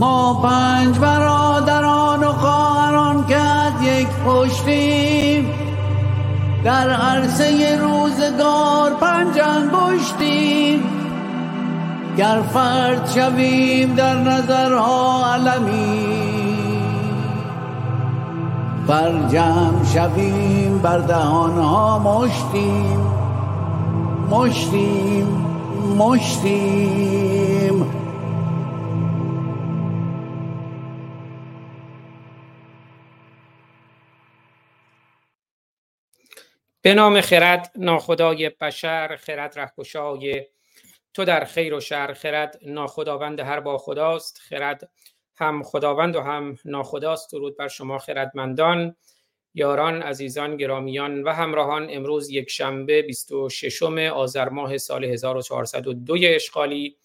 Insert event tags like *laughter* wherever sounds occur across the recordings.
ما پنج برادران و خواهران که یک پشتیم. در عرصه روزگار پنج انگشتیم. گر فرد شویم در نظرها علمی بر جمع شویم بر دهانها مشتیم. مشتیم مشتیم. به نام خرد ناخدای بشر خرد رهگشای تو در خیر و شر خرد ناخداوند هر با خداست خرد هم خداوند و هم ناخداست. درود بر شما خردمندان یاران عزیزان گرامیان و همراهان. امروز یک شنبه 26 آذر ماه سال 1402 اشغالی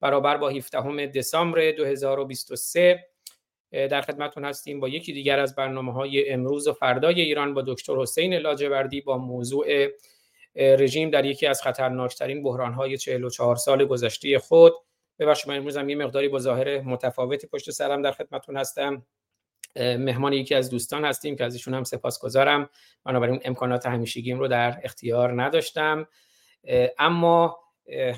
برابر با 17 دسامبر 2023 در خدمتون هستیم با یکی دیگر از برنامه های امروز و فردای ایران با دکتر حسین لاجوردی با موضوع رژیم در یکی از خطرناکترین بحران های 44 سال گذشته خود. ببخشید من امروز هم یه مقداری با ظاهر متفاوتی پشت سرم در خدمتون هستم. مهمان یکی از دوستان هستیم که از ایشون هم سپاسگزارم. بنابراین امکانات همیشگیم رو در اختیار نداشتم. اما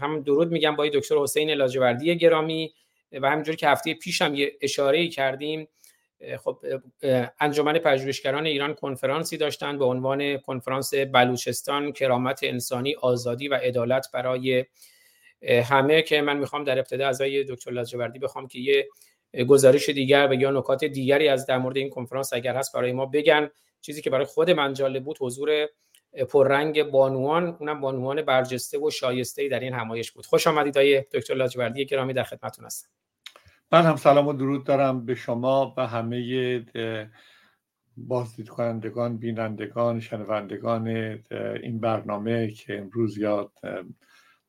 هم درود میگم با دکتر حسین لاجوردی گرامی. و همینجوری که هفته پیش هم یه اشاره کردیم خب انجمن پژوهشگران ایران کنفرانسی داشتن به عنوان کنفرانس بلوچستان کرامت انسانی آزادی و عدالت برای همه که من می‌خوام در ابتدا از دکتر لاجوردی بخوام که یه گزارش دیگر و یا نکات دیگری از در مورد این کنفرانس اگر هست برای ما بگن. چیزی که برای خود من جالب بود حضور پررنگ بانوان اونم بانوان برجسته و شایسته در این همایش بود. خوش آمدید آقای دکتر لاجوردی گرامی در خدمتتون هستم. من هم سلام و درود دارم به شما و همه بازدید کنندگان بینندگان شنوندگان این برنامه که امروز یاد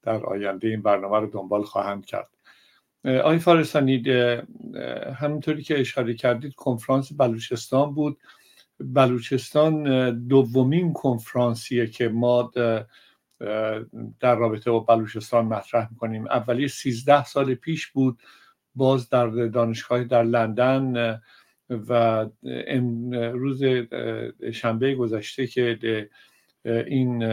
در آینده این برنامه رو دنبال خواهند کرد. آقای فارسانی همونطوری که اشاره کردید کنفرانس بلوچستان بود. بلوچستان دومین کنفرانسیه که ما در رابطه با بلوچستان مطرح می‌کنیم. اولی سیزده سال پیش بود باز در دانشگاه در لندن و روز شنبه گذشته که این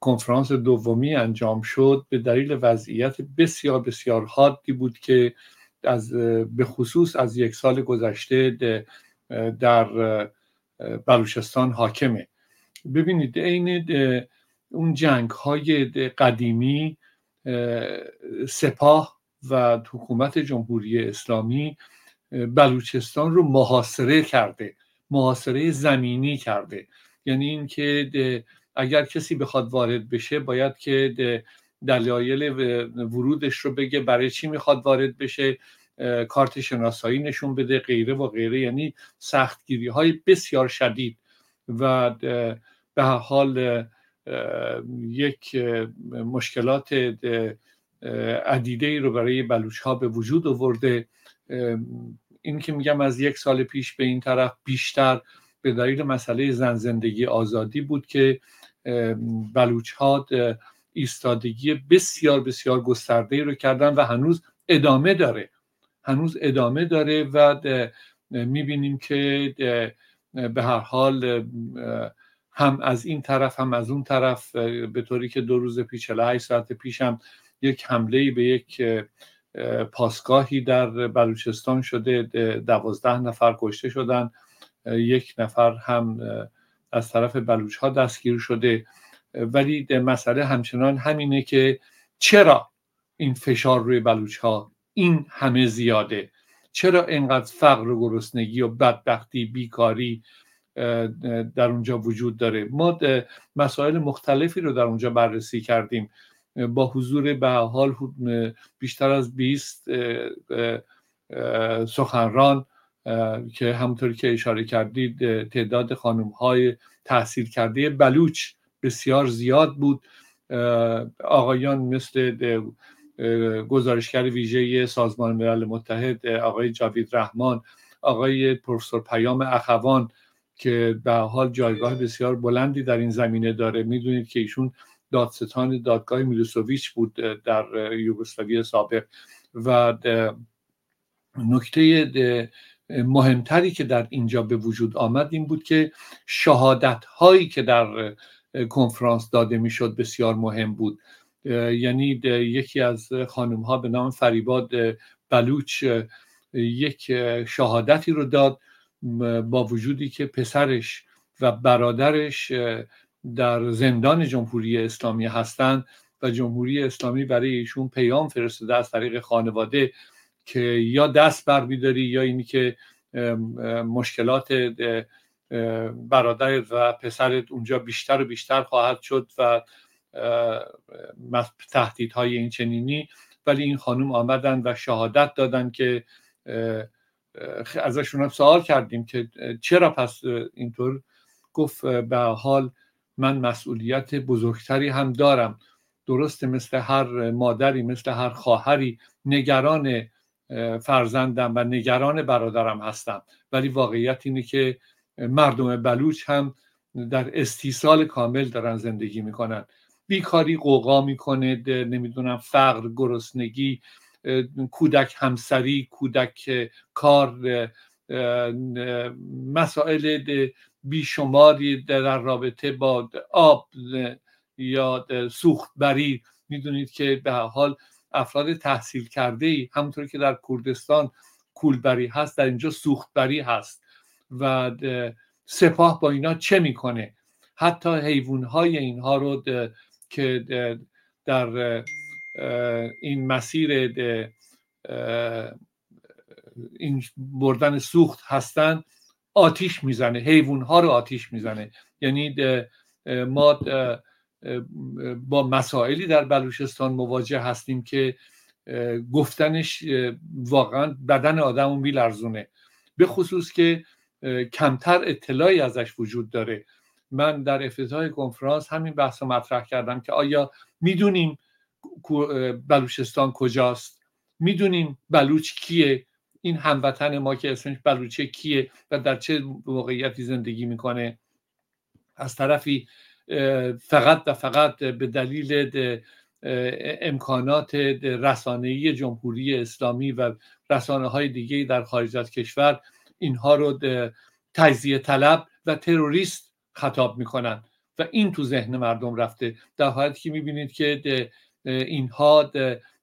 کنفرانس دومی انجام شد به دلیل وضعیت بسیار بسیار حادی بود که از به خصوص از یک سال گذشته در بلوچستان حاکمه. ببینید عین اون جنگ های قدیمی سپاه و حکومت جمهوری اسلامی بلوچستان رو محاصره کرده محاصره زمینی کرده. یعنی اینکه اگر کسی بخواد وارد بشه باید که دلایل ورودش رو بگه برای چی می‌خواد وارد بشه. کارت شناسایی نشون بده غیره و غیره. یعنی سختگیری های بسیار شدید و به حال یک مشکلات عدیده ای رو برای بلوچ ها به وجود آورده. این که میگم از یک سال پیش به این طرف بیشتر به دلیل مسئله زن زندگی آزادی بود که بلوچ ها ایستادگی بسیار بسیار گسترده رو کردن و هنوز ادامه داره. هنوز ادامه داره و می‌بینیم که به هر حال هم از این طرف هم از اون طرف به طوری که دو روز پیش 48 ساعت پیش هم یک حمله به یک پاسگاهی در بلوچستان شده دوازده نفر کشته شدن یک نفر هم از طرف بلوچ ها دستگیر شده. ولی مسئله همچنان همینه که چرا این فشار روی بلوچ ها این همه زیاده. چرا اینقدر فقر و گرسنگی و بدبختی بیکاری در اونجا وجود داره؟ ما مسائل مختلفی رو در اونجا بررسی کردیم. با حضور به حال بیشتر از 20 سخنران که همونطوری که اشاره کردید تعداد خانم های تحصیل کرده بلوچ بسیار زیاد بود. آقایان مثل گزارشگر ویژه سازمان ملل متحد آقای جاوید رحمان آقای پروفسور پیام اخوان که به حال جایگاه بسیار بلندی در این زمینه داره. می‌دونید که ایشون دادستان دادگاه میلوسوویچ بود در یوگسلاوی سابق و نکته مهمتری که در اینجا به وجود آمد این بود که شهادت هایی که در کنفرانس داده می‌شد بسیار مهم بود. یعنی یکی از خانم ها به نام فریباد بلوچ یک شهادتی رو داد با وجودی که پسرش و برادرش در زندان جمهوری اسلامی هستند و جمهوری اسلامی برای ایشون پیام فرستاده از طریق خانواده که یا دست بر یا اینی که مشکلات برادر و پسرت اونجا بیشتر و بیشتر خواهد شد و تهدیدهای این چنینی. ولی این خانم آمدن و شهادت دادن که ازشون هم سوال کردیم که چرا پس اینطور؟ گفت به حال من مسئولیت بزرگتری هم دارم. درسته مثل هر مادری مثل هر خواهری نگران فرزندم و نگران برادرم هستم. ولی واقعیت اینه که مردم بلوچ هم در استیصال کامل دارن زندگی می‌کنن. بیکاری قوقا می‌کنه نمی‌دونم فقر گرسنگی کودک همسری کودک کار مسائل بیشماری در رابطه با آب یا سوختبری. می‌دونید که به حال افراد تحصیل کرده ای همونطور که در کردستان کولبری هست در اینجا سوختبری هست و سپاه با اینا چه می‌کنه؟ حتی حیوان های اینها رو که در این مسیر این بردن سوخت هستن آتیش می‌زنه حیوان ها رو آتیش می‌زنه. یعنی ما با مسائلی در بلوچستان مواجه هستیم که گفتنش واقعا بدن آدم رو میلرزونه. به خصوص که کمتر اطلاعی ازش وجود داره. من در افتتاح کنفرانس همین بحث رو مطرح کردم که آیا می‌دونیم بلوچستان کجاست؟ می‌دونیم بلوچ کیه؟ این هموطن ما که اسمش بلوچه کیه و در چه موقعیتی زندگی می‌کنه؟ از طرفی فقط و فقط به دلیل امکانات رسانه‌ای جمهوری اسلامی و رسانه های دیگه در خارج از کشور اینها رو تجزیه طلب و تروریست خطاب می‌کنن. و این تو ذهن مردم رفته. در حالتی که می‌بینید که اینها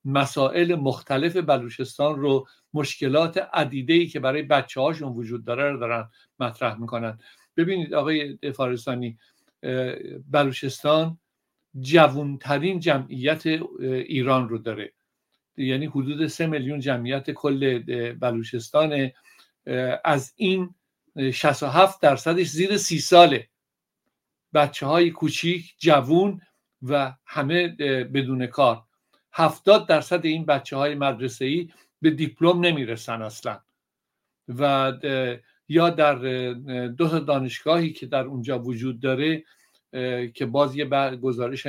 مسائل مختلف بلوچستان رو مشکلات عدیده ای که برای بچه هاشون وجود داره رو دارن مطرح می‌کنن. ببینید آقای فارستانی بلوچستان جوانترین جمعیت ایران رو داره. یعنی حدود سه میلیون جمعیت کل بلوچستان از این 67 درصدش زیر سی ساله. بچه های کوچیک جوون و همه بدون کار. هفتاد درصد این بچه های مدرسه ای به دیپلم نمی‌رسن اصلا. و یا در دو تا دانشگاهی که در اونجا وجود داره که باز یه گزارش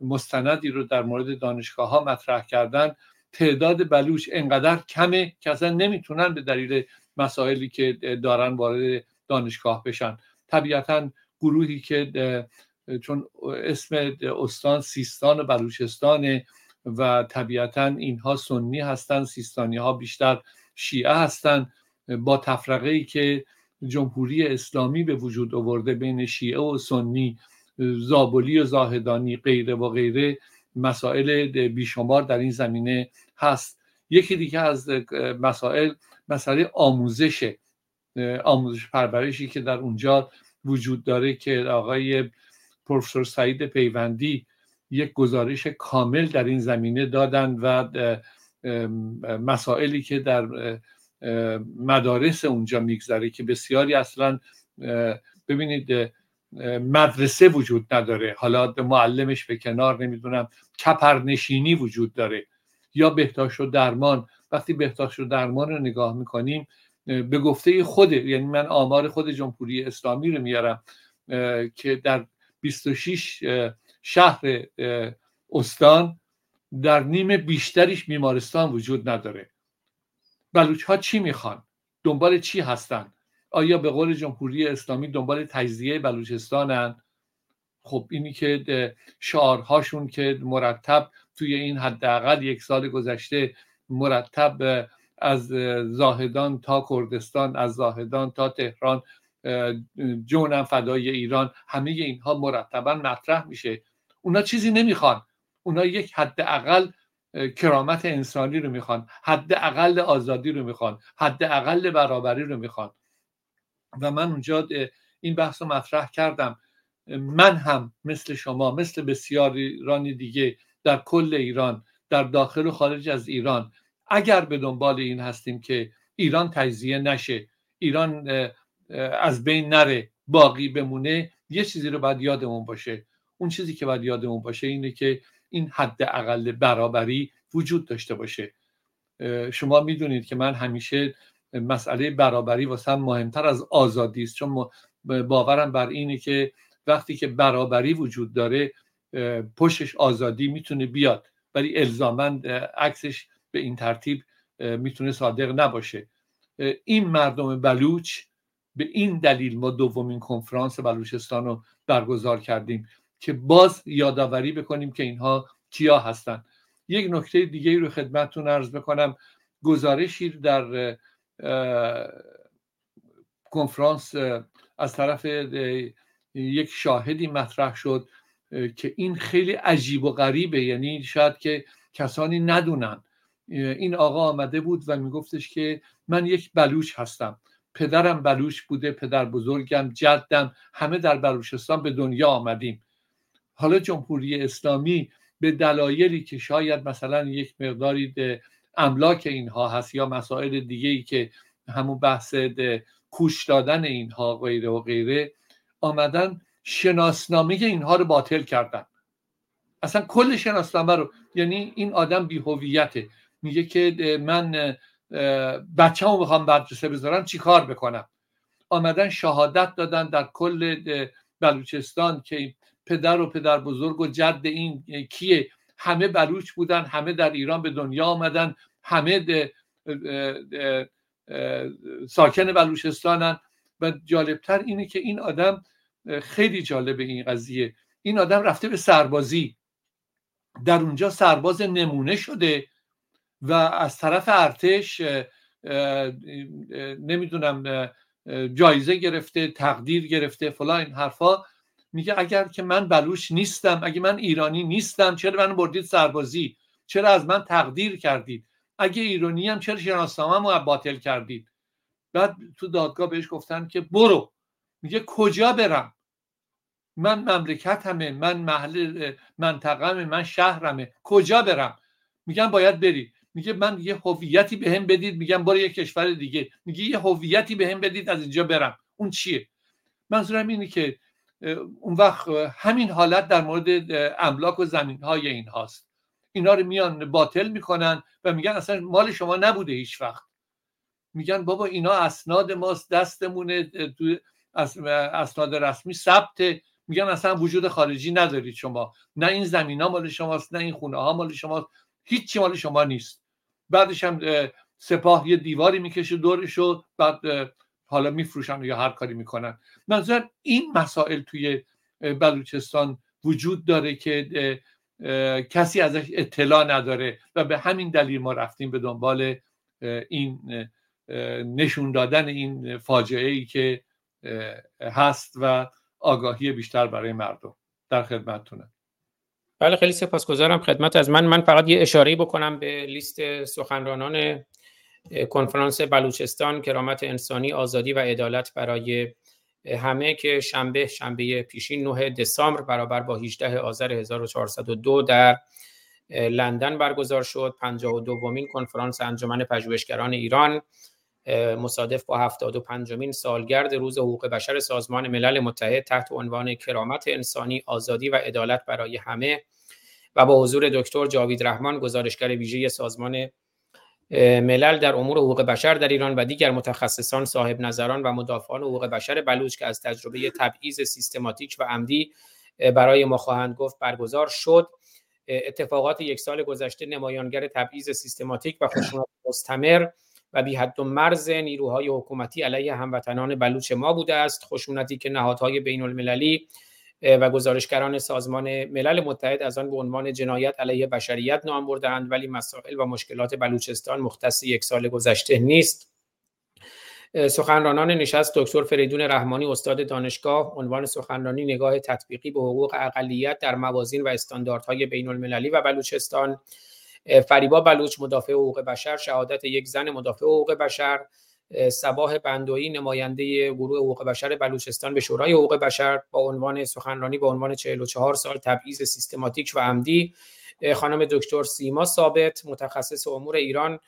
مستندی رو در مورد دانشگاه ها مطرح کردن تعداد بلوچ انقدر کمه که اصلا نمی‌تونن به دلیل مسائلی که دارن وارد دانشگاه بشن. طبیعتا گروهی که چون اسم استان سیستان و بلوچستان و طبیعتا اینها سنی هستن سیستانی ها بیشتر شیعه هستن. با تفرقه ای که جمهوری اسلامی به وجود آورده بین شیعه و سنی زابلی و زاهدانی غیره و غیره مسائل بیشمار در این زمینه هست. یکی دیگه از مسائل مسئله آموزش آموزش پرورشی که در اونجا وجود داره که آقای پروفسور سعید پیوندی یک گزارش کامل در این زمینه دادن و مسائلی که در مدارس اونجا میگذره که بسیاری اصلا ببینید مدرسه وجود نداره. حالا معلمش به کنار نمی‌دونم کپرنشینی وجود داره یا بهداشت و درمان. وقتی بهداشت و درمان رو نگاه می‌کنیم به گفته خود یعنی من آمار خود جمهوری اسلامی رو میارم که در 26 شهر استان در نیم بیشتریش بیمارستان وجود نداره. بلوچ ها چی می‌خوان؟ دنبال چی هستن؟ آیا به قول جمهوری اسلامی دنبال تجزیه بلوچستانن؟ خب اینی که شعارهاشون که مرتب توی این حداقل یک سال گذشته مرتب از زاهدان تا کردستان از زاهدان تا تهران جونم فدای ایران همه اینها مرتبا مطرح میشه. اونا چیزی نمی‌خوان. اونا یک حد اقل کرامت انسانی رو می‌خوان حد اقل آزادی رو می‌خوان حد اقل برابری رو می‌خوان. و من اونجا این بحث رو مطرح کردم. من هم مثل شما مثل بسیارانی دیگه در کل ایران در داخل و خارج از ایران اگر به دنبال این هستیم که ایران تجزیه نشه ایران از بین نره باقی بمونه یه چیزی رو باید یادمون باشه. اون چیزی که باید یادمون باشه اینه که این حد اقل برابری وجود داشته باشه. شما می‌دونید که من همیشه مسئله برابری واسه مهمتر از آزادی است. چون باورم بر اینه که وقتی که برابری وجود داره پشتش آزادی می‌تونه بیاد. ولی الزاما عکسش به این ترتیب می‌تونه صادق نباشه. این مردم بلوچ به این دلیل ما دومین کنفرانس بلوچستان رو برگزار کردیم که باز یادآوری بکنیم که اینها کیا هستند یک نکته دیگه رو خدمتتون ارز بکنم. گزارشی در کنفرانس از طرف یک شاهدی مطرح شد که این خیلی عجیب و غریبه. یعنی شاید که کسانی ندونن. این آقا آمده بود و میگفتش که من یک بلوچ هستم. پدرم بلوچ بوده پدر بزرگم جدم همه در بلوچستان به دنیا آمدیم. حالا جمهوری اسلامی به دلایلی که شاید مثلا یک مقداری املاک اینها هست یا مسائل دیگه ای که همون بحث کوش دادن اینها غیره و غیره آمدن شناسنامه اینها رو باطل کردن. اصلا کل شناسنامه رو یعنی این آدم بیهویته. میگه که من بچه رو می‌خوام برجسته بذارم چی کار بکنم؟ آمدن شهادت دادن در کل بلوچستان که پدر و پدر بزرگ و جد این کیه؟ همه بلوچ بودن همه در ایران به دنیا آمدن همه ساکن بلوچستانن. و جالبتر اینه که این آدم خیلی جالب این قضیه. این آدم رفته به سربازی. در اونجا سرباز نمونه شده. و از طرف ارتش نمی‌دونم جایزه گرفته تقدیر گرفته فلا این حرفا. میگه اگر که من بلوش نیستم اگه من ایرانی نیستم چرا من بردید سربازی؟ چرا از من تقدیر کردید؟ اگه ایرانی هم چرا شناسنامه باطل کردید؟ بعد تو دادگاه بهش گفتن که برو. میگه کجا برم؟ من مملکت همه من محل منطقه من شهرمه. کجا برم؟ میگم باید بری. میگه من یه هویتی به هم بدید میگم برو یه کشور دیگه. میگه یه هویتی به هم بدید از اینجا برم. اون چیه؟ منظورم اینه که اون وقت همین حالت در مورد املاک و زمین های این هاست اینا رو میان باطل می‌کنن و میگن اصلا مال شما نبوده هیچ وقت. میگن بابا اینا اسناد ماست دستمونه تو اسناد رسمی ثبت میگن اصلا وجود خارجی ندارید شما. نه این زمین ها مال شماست نه این خونه ها مال شماست. هیچی مال شما نیست. بعدش هم سپاه یه دیواری می‌کشه دورشو بعد حالا میفروشن یا هر کاری می‌کنن. منظور این مسائل توی بلوچستان وجود داره که کسی ازش اطلاع نداره و به همین دلیل ما رفتیم به دنبال این نشون دادن این فاجعه ای که هست و آگاهی بیشتر برای مردم. در خدمتتونم. بله خیلی سپاسگزارم خدمت از من. من فقط یه اشاره بکنم به لیست سخنرانان کنفرانس بلوچستان کرامت انسانی آزادی و عدالت برای همه که شنبه شنبه پیشین 9 دسامبر برابر با 18 آذر 1402 در لندن برگزار شد. 52 دومین کنفرانس انجمن پژوهشگران ایران. مصادف با 75 مین سالگرد روز حقوق بشر سازمان ملل متحد تحت عنوان کرامت انسانی آزادی و عدالت برای همه و با حضور دکتر جاوید رحمان گزارشگر ویژه سازمان ملل در امور حقوق بشر در ایران و دیگر متخصصان صاحب نظران و مدافعان حقوق بشر بلوچ که از تجربه تبعیض سیستماتیک و عمدی برای ما خواهند گفت برگزار شد. اتفاقات یک سال گذشته نمایانگر تبعیض سیستماتیک و خشونت مستمر و بی حد و مرز نیروهای حکومتی علیه هموطنان بلوچ ما بوده است. خشونتی که نهادهای بین المللی و گزارشگران سازمان ملل متحد از آن به عنوان جنایت علیه بشریت نام بردهاند ولی مسائل و مشکلات بلوچستان مختص یک سال گذشته نیست. سخنرانان نشست دکتر فریدون رحمانی استاد دانشگاه عنوان سخنرانی نگاه تطبیقی به حقوق اقلیت در موازین و استانداردهای بین المللی و بلوچستان. فریبا بلوچ مدافع حقوق بشر شهادت یک زن مدافع حقوق بشر سباه بندویی نماینده گروه حقوق بشر بلوچستان به شورای حقوق بشر با عنوان سخنرانی با عنوان 44 سال تبعیض سیستماتیک و عمدی. خانم دکتر سیما ثابت متخصص امور ایران.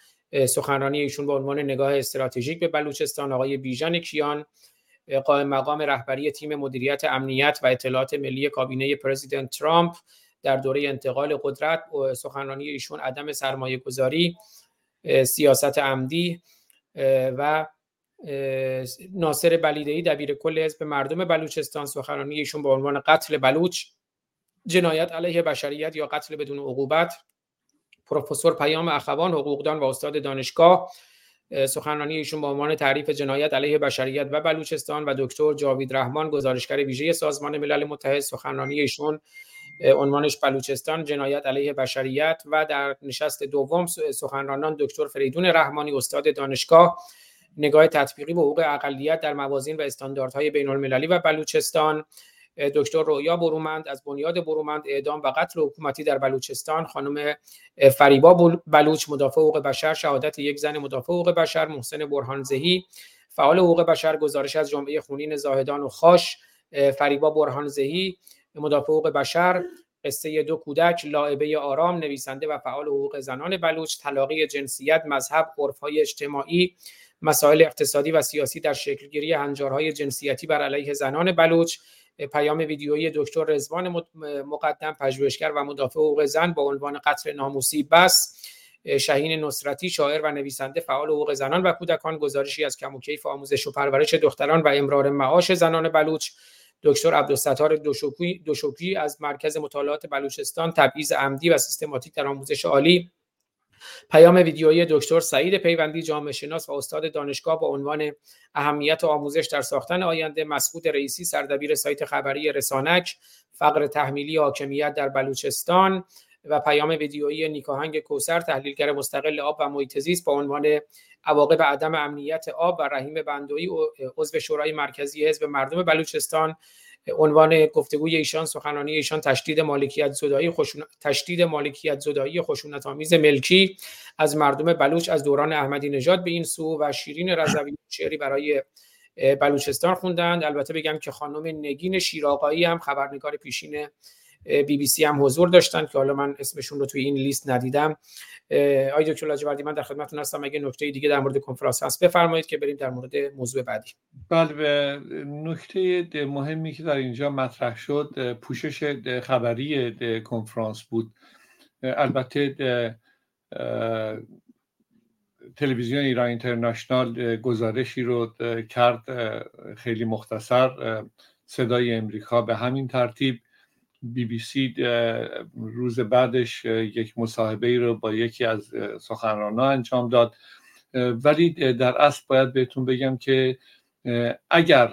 سخنرانی ایشون با عنوان نگاه استراتژیک به بلوچستان آقای بیژن کیان. قائم مقام رهبری تیم مدیریت امنیت و اطلاعات ملی کابینه پرزیدنت ترامپ. در دوره انتقال قدرت سخنرانی ایشون عدم سرمایه گذاری سیاست عمدی و ناصر بلیدهی دبیر کل حزب مردم بلوچستان. سخنرانی ایشون با عنوان قتل بلوچ جنایت علیه بشریت یا قتل بدون عقوبت. پروفسور پیام اخوان حقوقدان و استاد دانشگاه. سخنرانی ایشون با عنوان تعریف جنایت علیه بشریت و بلوچستان و دکتر جاوید رحمان گزارشگر ویژه سازمان ملل متحد. سخنرانی ایشون عنوانش بلوچستان جنایت علیه بشریت و در نشست دوم سخنرانان دکتر فریدون رحمانی استاد دانشگاه. نگاه تطبیقی به حقوق اقلیت در موازین و استانداردهای بین المللی و بلوچستان. دکتر رویا برومند از بنیاد برومند اعدام و قتل حکومتی در بلوچستان. خانم فریبا بلوچ مدافع حقوق بشر شهادت یک زن مدافع حقوق بشر محسن برهانزهی. فعال حقوق بشر گزارش از جمعه خونین زاهدان و خاش. فریبا برهانزهی. مدافع حقوق بشر قصه دو کودک لاعبه آرام نویسنده و فعال حقوق زنان بلوچ طلاقی جنسیت مذهب عرفهای اجتماعی مسائل اقتصادی و سیاسی در شکلگیری هنجارهای جنسیتی بر علیه زنان بلوچ. پیام ویدیویی دکتر رزوان مقدم پژوهشگر و مدافع حقوق زن با عنوان قتل ناموسی بس. شهین نصرتی شاعر و نویسنده فعال حقوق زنان و کودکان گزارشی از کم و کیف آموزش و پرورش دختران و امرار معاش زنان بلوچ. دکتر عبدالستار دوشوکی از مرکز مطالعات بلوچستان تبعیض عمدی و سیستماتیک در آموزش عالی. پیام ویدیویی دکتر سعید پیوندی جامعه شناس و استاد دانشگاه با عنوان اهمیت آموزش در ساختن آینده مسعود رئیسی سردبیر سایت خبری رسانک فقر تحمیلی حاکمیت در بلوچستان و پیام ویدیویی نیکاهنگ کوسر تحلیلگر مستقل آب و محیط با عنوان عواقب عدم امنیت آب و رحیم بندوی عضو شورای مرکزی حزب مردم بلوچستان عنوان گفتگوی ایشان سخنرانی ایشان تشدید مالکیت زدایی خشونت تشدید مالکیت زدایی خشونت آمیز ملکی از مردم بلوچ از دوران احمدی نژاد به این سو و شیرین رضوی شعری برای بلوچستان خوندند. البته بگم که خانم نگین شیراقایی هم خبرنگار پیشین بی بی سی هم حضور داشتن که حالا من اسمشون رو توی این لیست ندیدم. آقای دکتر لاجوردی من در خدمتتون هستم. اگه نکته دیگه در مورد کنفرانس هست بفرمایید که بریم در مورد موضوع بعدی. بله نکته مهمی که در اینجا مطرح شد پوشش خبری کنفرانس بود. البته تلویزیون ایران اینترنشنال گزارشی رو کرد خیلی مختصر صدای امریکا به همین ترتیب. بی بی سی روز بعدش یک مصاحبه ای رو با یکی از سخنرانان انجام داد. ولی در اصل باید بهتون بگم که اگر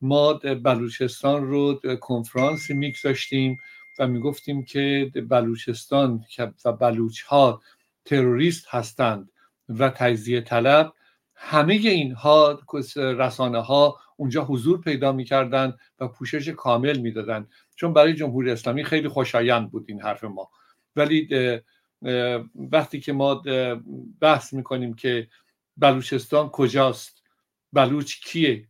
ما بلوچستان رو کنفرانسی میگذاشتیم و می‌گفتیم که بلوچستان و بلوچ ها تروریست هستند و تجزیه طلب همه اینها رسانه ها اونجا حضور پیدا می‌کردند و پوشش کامل می‌دادند. چون برای جمهوری اسلامی خیلی خوشایند بود این حرف ما. ولی وقتی که ما بحث می‌کنیم که بلوچستان کجاست بلوچ کیه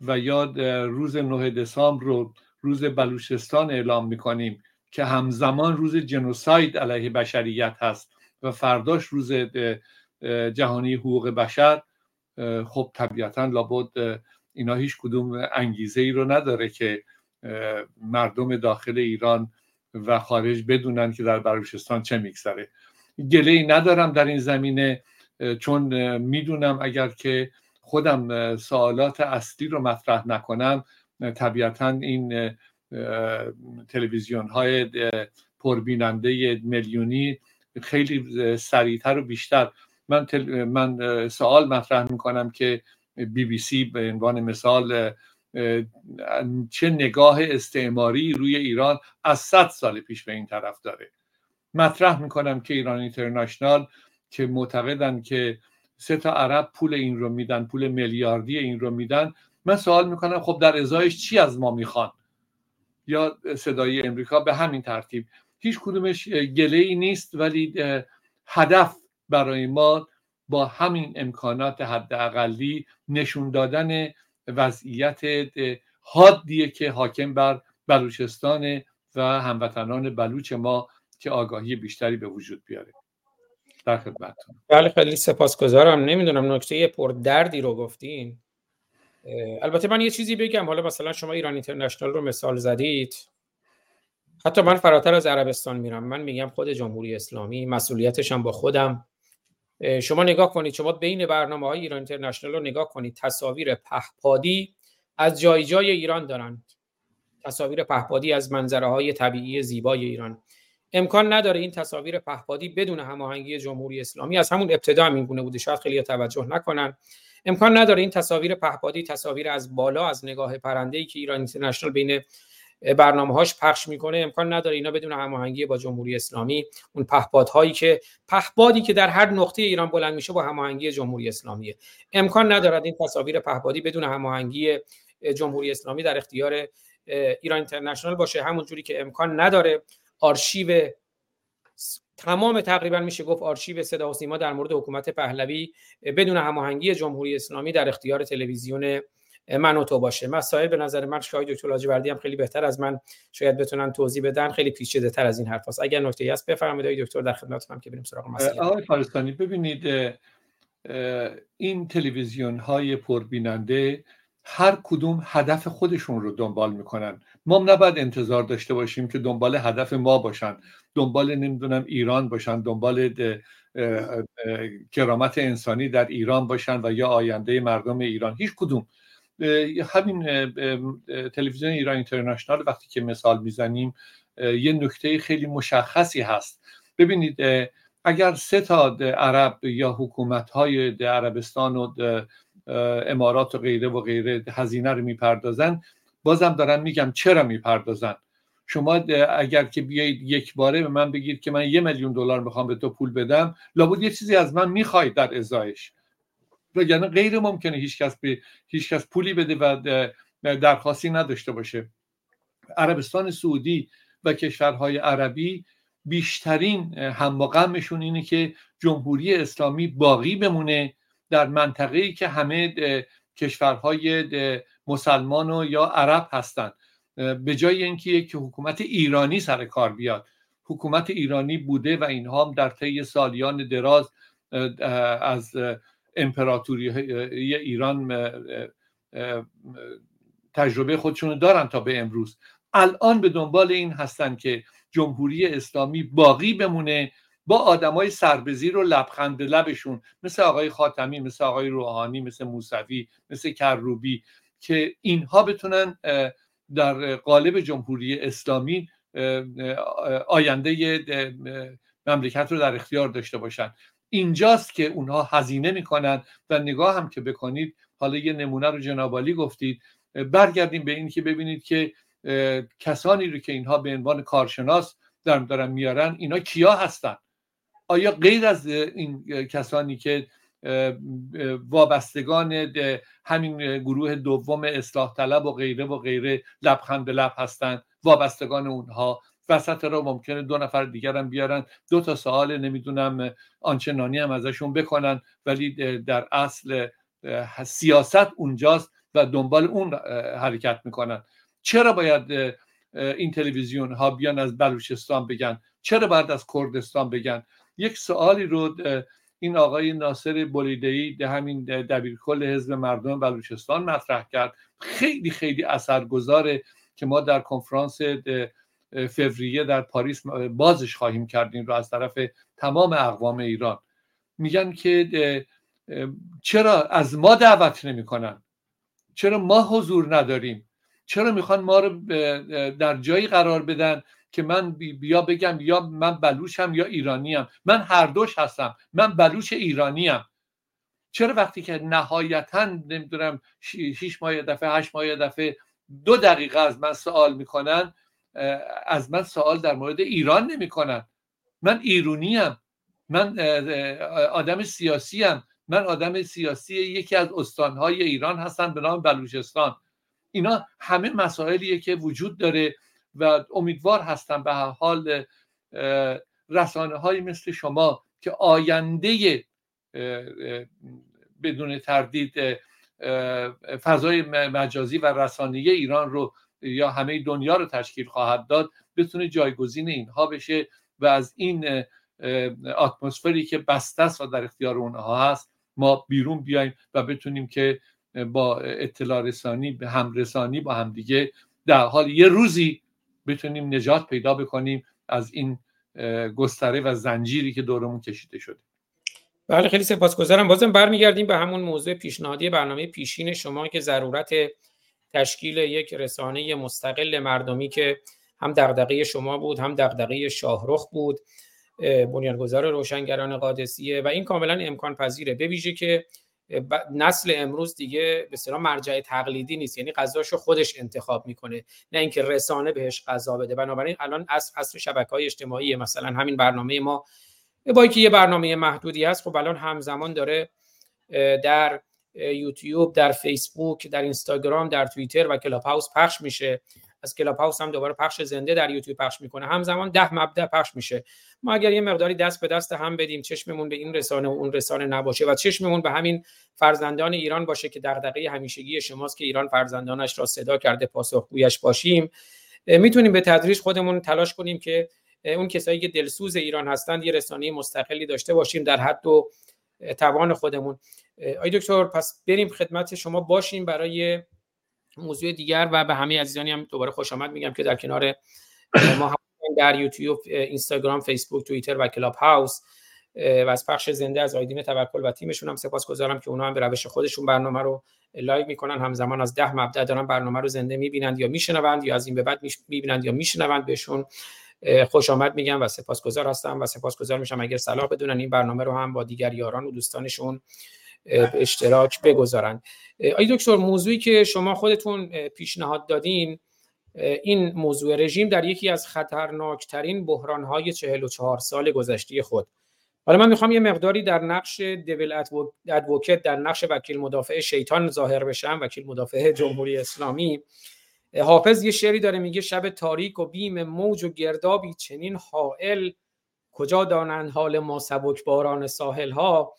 و یا روز 9 دسامبر رو روز بلوچستان اعلام می‌کنیم که همزمان روز جنوساید علیه بشریت هست و فرداش روز جهانی حقوق بشر خب طبیعتا لابد اینا هیچ کدوم انگیزه ای رو نداره که مردم داخل ایران و خارج بدونن که در بلوچستان چه میگذره. گله ای ندارم در این زمینه چون می‌دونم اگر که خودم سوالات اصلی رو مطرح نکنم طبیعتا این تلویزیون های پربیننده میلیونی خیلی سریعتر و بیشتر. من, من سوال مطرح می‌کنم که بی بی سی به عنوان مثال چه نگاه استعماری روی ایران از صد سال پیش به این طرف داره. مطرح می‌کنم که ایران اینترنشنال که معتقدن که سه تا عرب پول این رو میدن پول میلیاردی این رو میدن. من سوال می‌کنم خب در ازایش چی از ما می‌خوان؟ یا صدای امریکا به همین ترتیب. هیچ کدومش گله ای نیست ولی هدف برای ما با همین امکانات حداقلی نشون دادن وضعیت حادیه که حاکم بر بلوچستان و هموطنان بلوچ ما که آگاهی بیشتری به وجود بیاره. در خدمتتون. بله خیلی سپاسگزارم. نمی‌دونم نکته پر دردی رو گفتین. البته من یه چیزی بگم. حالا مثلا شما ایران اینترنشنال رو مثال زدید. حتی من فراتر از عربستان میرم. من میگم خود جمهوری اسلامی مسئولیتش هم با خودم. شما نگاه کنید شما بین برنامه های ایران اینترنشنال رو نگاه کنید تصاویر پهپادی از جای جای ایران دارند. تصاویر پهپادی از منظره های طبیعی زیبای ایران. امکان نداره این تصاویر پهپادی بدون هماهنگی جمهوری اسلامی از همون ابتدا هم این گونه بوده شاید خیلی توجه نکنن. امکان نداره این تصاویر پهپادی تصاویر از بالا از نگاه پرنده ای که ایران اینترنشنال بین برنامه هاش پخش می‌کنه. امکان نداره اینا بدون هماهنگی با جمهوری اسلامی اون پهپادهایی که پهپادی که در هر نقطه ایران بلند میشه با هماهنگی جمهوری اسلامی امکان ندارد این تصاویر پهپادی بدون هماهنگی جمهوری اسلامی در اختیار ایران اینترنشنال باشه. همون جوری که امکان نداره آرشیو تمام تقریبا میشه گفت آرشیو صدا و سیما در مورد حکومت پهلوی بدون هماهنگی جمهوری اسلامی در اختیار تلویزیون من و تو باشه. مسائل به نظر من شاید دکتر لاجوردی هم خیلی بهتر از من. شاید بتونن توضیح بدن. خیلی پیچیده تر از این حرف هست اگر نکته هست بفرمایید دکتر در خدمتتونم که بریم سراغ مسئله. آقای فارستانی ببینید این تلویزیون های پربیننده هر کدوم هدف خودشون رو دنبال می‌کنن. ما نباید انتظار داشته باشیم که دنبال هدف ما باشن. دنبال نمی‌دونم ایران باشن دنبال کرامت انسانی در ایران باشن و یا آینده مردم ایران. هیچ کدوم. همین تلویزیون ایران اینترنشنال وقتی که مثال می‌زنیم یه نکته خیلی مشخصی هست. ببینید اگر سه تا عرب یا حکومت های عربستان و امارات و غیره و غیره هزینه رو می‌پردازن بازم دارم میگم چرا می‌پردازن؟ شما اگر که بیایید یک باره به من بگید که من یه میلیون دلار می‌خوام به تو پول بدم لابد یه چیزی از من می‌خواید در ازایش. یعنی غیر ممکنه هیچ کس به هیچ کس پولی بده و درخواستی نداشته باشه. عربستان سعودی و کشورهای عربی بیشترین هم غمشون اینه که جمهوری اسلامی باقی بمونه در منطقه ای که همه کشورهای مسلمان و یا عرب هستند به جای اینکه یک حکومت ایرانی سر کار بیاد. حکومت ایرانی بوده و اینها هم در طی سالیان دراز از امپراتوری ایران تجربه خودشون دارن تا به امروز. الان به دنبال این هستن که جمهوری اسلامی باقی بمونه با آدمای سربزیر و لبخند لبشون مثل آقای خاتمی مثل آقای روحانی مثل موسوی مثل کروبی که اینها بتونن در قالب جمهوری اسلامی آینده مملکت رو در اختیار داشته باشن. اینجاست که اونها هزینه می‌کنن و نگاه هم که بکنید حالا یه نمونه رو جنابالی گفتید برگردیم به این که ببینید که کسانی رو که اینها به عنوان کارشناس دارن میارن اینا کیا هستن؟ آیا غیر از این کسانی که وابستگان همین گروه دوم اصلاح طلب و غیره و غیره لبخند لب هستند وابستگان اونها وسط را ممکنه دو نفر دیگر هم بیارن. دو تا سوال نمی‌دونم آنچنانی هم ازشون بکنن ولی در اصل سیاست اونجاست و دنبال اون حرکت می‌کنن. چرا باید این تلویزیون ها بیان از بلوچستان بگن؟ چرا باید از کردستان بگن؟ یک سوالی رو این آقای ناصر بلیدهی ده همین دبیرکل حزب مردم بلوچستان مطرح کرد. خیلی خیلی اثرگذاره که ما در کنفرانس فوریه در پاریس بازش خواهیم کردیم رو از طرف تمام اقوام ایران. میگن که چرا از ما دعوت نمی‌کنن؟ چرا ما حضور نداریم؟ چرا می‌خوان ما رو در جایی قرار بدن که من بیا بگم یا من بلوچم یا ایرانیم؟ من هر دوش هستم. من بلوچ ایرانیم. چرا وقتی که نهایتا نمی‌دونم شیش ماه دفعه هشت ماه دفعه دو دقیقه از من سوال می‌کنن از من سوال در مورد ایران نمی‌کنن. من ایرونی ام من آدم سیاسی ام من آدم سیاسی یکی از استانهای ایران هستم به نام بلوچستان. اینا همه مسائلیه که وجود داره و امیدوار هستم به هر حال رسانه های مثل شما که آینده بدون تردید فضای مجازی و رسانه ایران رو یا همه دنیا رو تشکیل خواهد داد بتونه جایگزین اینها بشه و از این اتمسفری که بسته است و در اختیار اونها هست ما بیرون بیایم و بتونیم که با اطلاع رسانی به همرسانی با همدیگه در حال یه روزی بتونیم نجات پیدا بکنیم از این گستره و زنجیری که دورمون کشیده شده. بله خیلی سپاسگزارم. بازم برمیگردیم به همون موضوع پیشنهادی برنامه پیشین شما که ضرورت تشکیل یک رسانه مستقل مردمی که هم دغدغه شما بود هم دغدغه شاهرخ بود بنیانگذار روشنگران قادسیه و این کاملا امکان پذیره به که نسل امروز دیگه به مرجع تقلیدی نیست یعنی غذاشو خودش انتخاب می‌کنه نه اینکه رسانه بهش غذا بده. بنابراین الان عصر شبکه های اجتماعی مثلا همین برنامه ما با اینکه یه برنامه محدودی هست خب الان همزمان داره در یوتیوب در فیسبوک در اینستاگرام در توییتر و کلاب هاوس پخش میشه. از کلاب هاوس هم دوباره پخش زنده در یوتیوب پخش می‌کنه. همزمان ده مبدا پخش میشه. ما اگر یه مقداری دست به دست هم بدیم چشممون به این رسانه و اون رسانه نباشه و چشممون به همین فرزندان ایران باشه که دغدغه همیشگی شماست که ایران فرزندانش را صدا کرده پاسخگویش باشیم. می‌تونیم به تدریج خودمون تلاش کنیم که اون کسایی که دلسوز ایران هستند یه رسانه مستقلی داشته باشیم در حد و توان خودمون. آی دکتر پس بریم خدمت شما. باشیم برای موضوع دیگر و به همه عزیزانی هم دوباره خوش آمد میگم که در کنار ما در یوتیوب اینستاگرام فیسبوک توییتر و کلاب هاوس و از پخش زنده از آیدین توکل و تیمشون هم سپاسگزارم که اونا هم به روش خودشون برنامه رو live می‌کنن. همزمان از ده مبدا دارن برنامه رو زنده می‌بینند یا میشنوند یا از این به بعد می‌بینند یا میشنوند بهشون. خوش آمد میگم و سپاسگزار هستم و سپاسگزار میشم اگر صلاح بدونن این برنامه رو هم با دیگر یاران و دوستانشون به اشتراک بگذارن. آقای دکتر موضوعی که شما خودتون پیشنهاد دادین این موضوع رژیم در یکی از خطرناکترین بحرانهای 44 سال گذشته خود. حالا من می‌خوام یه مقداری در نقش دیول ادوکت در نقش وکیل مدافع شیطان ظاهر بشم وکیل مدافع جمهوری اسلامی. حافظ یه شعری داره میگه شب تاریک و بیم موج و گردابی چنین حائل کجا دانند حال ما سبک باران ساحل ها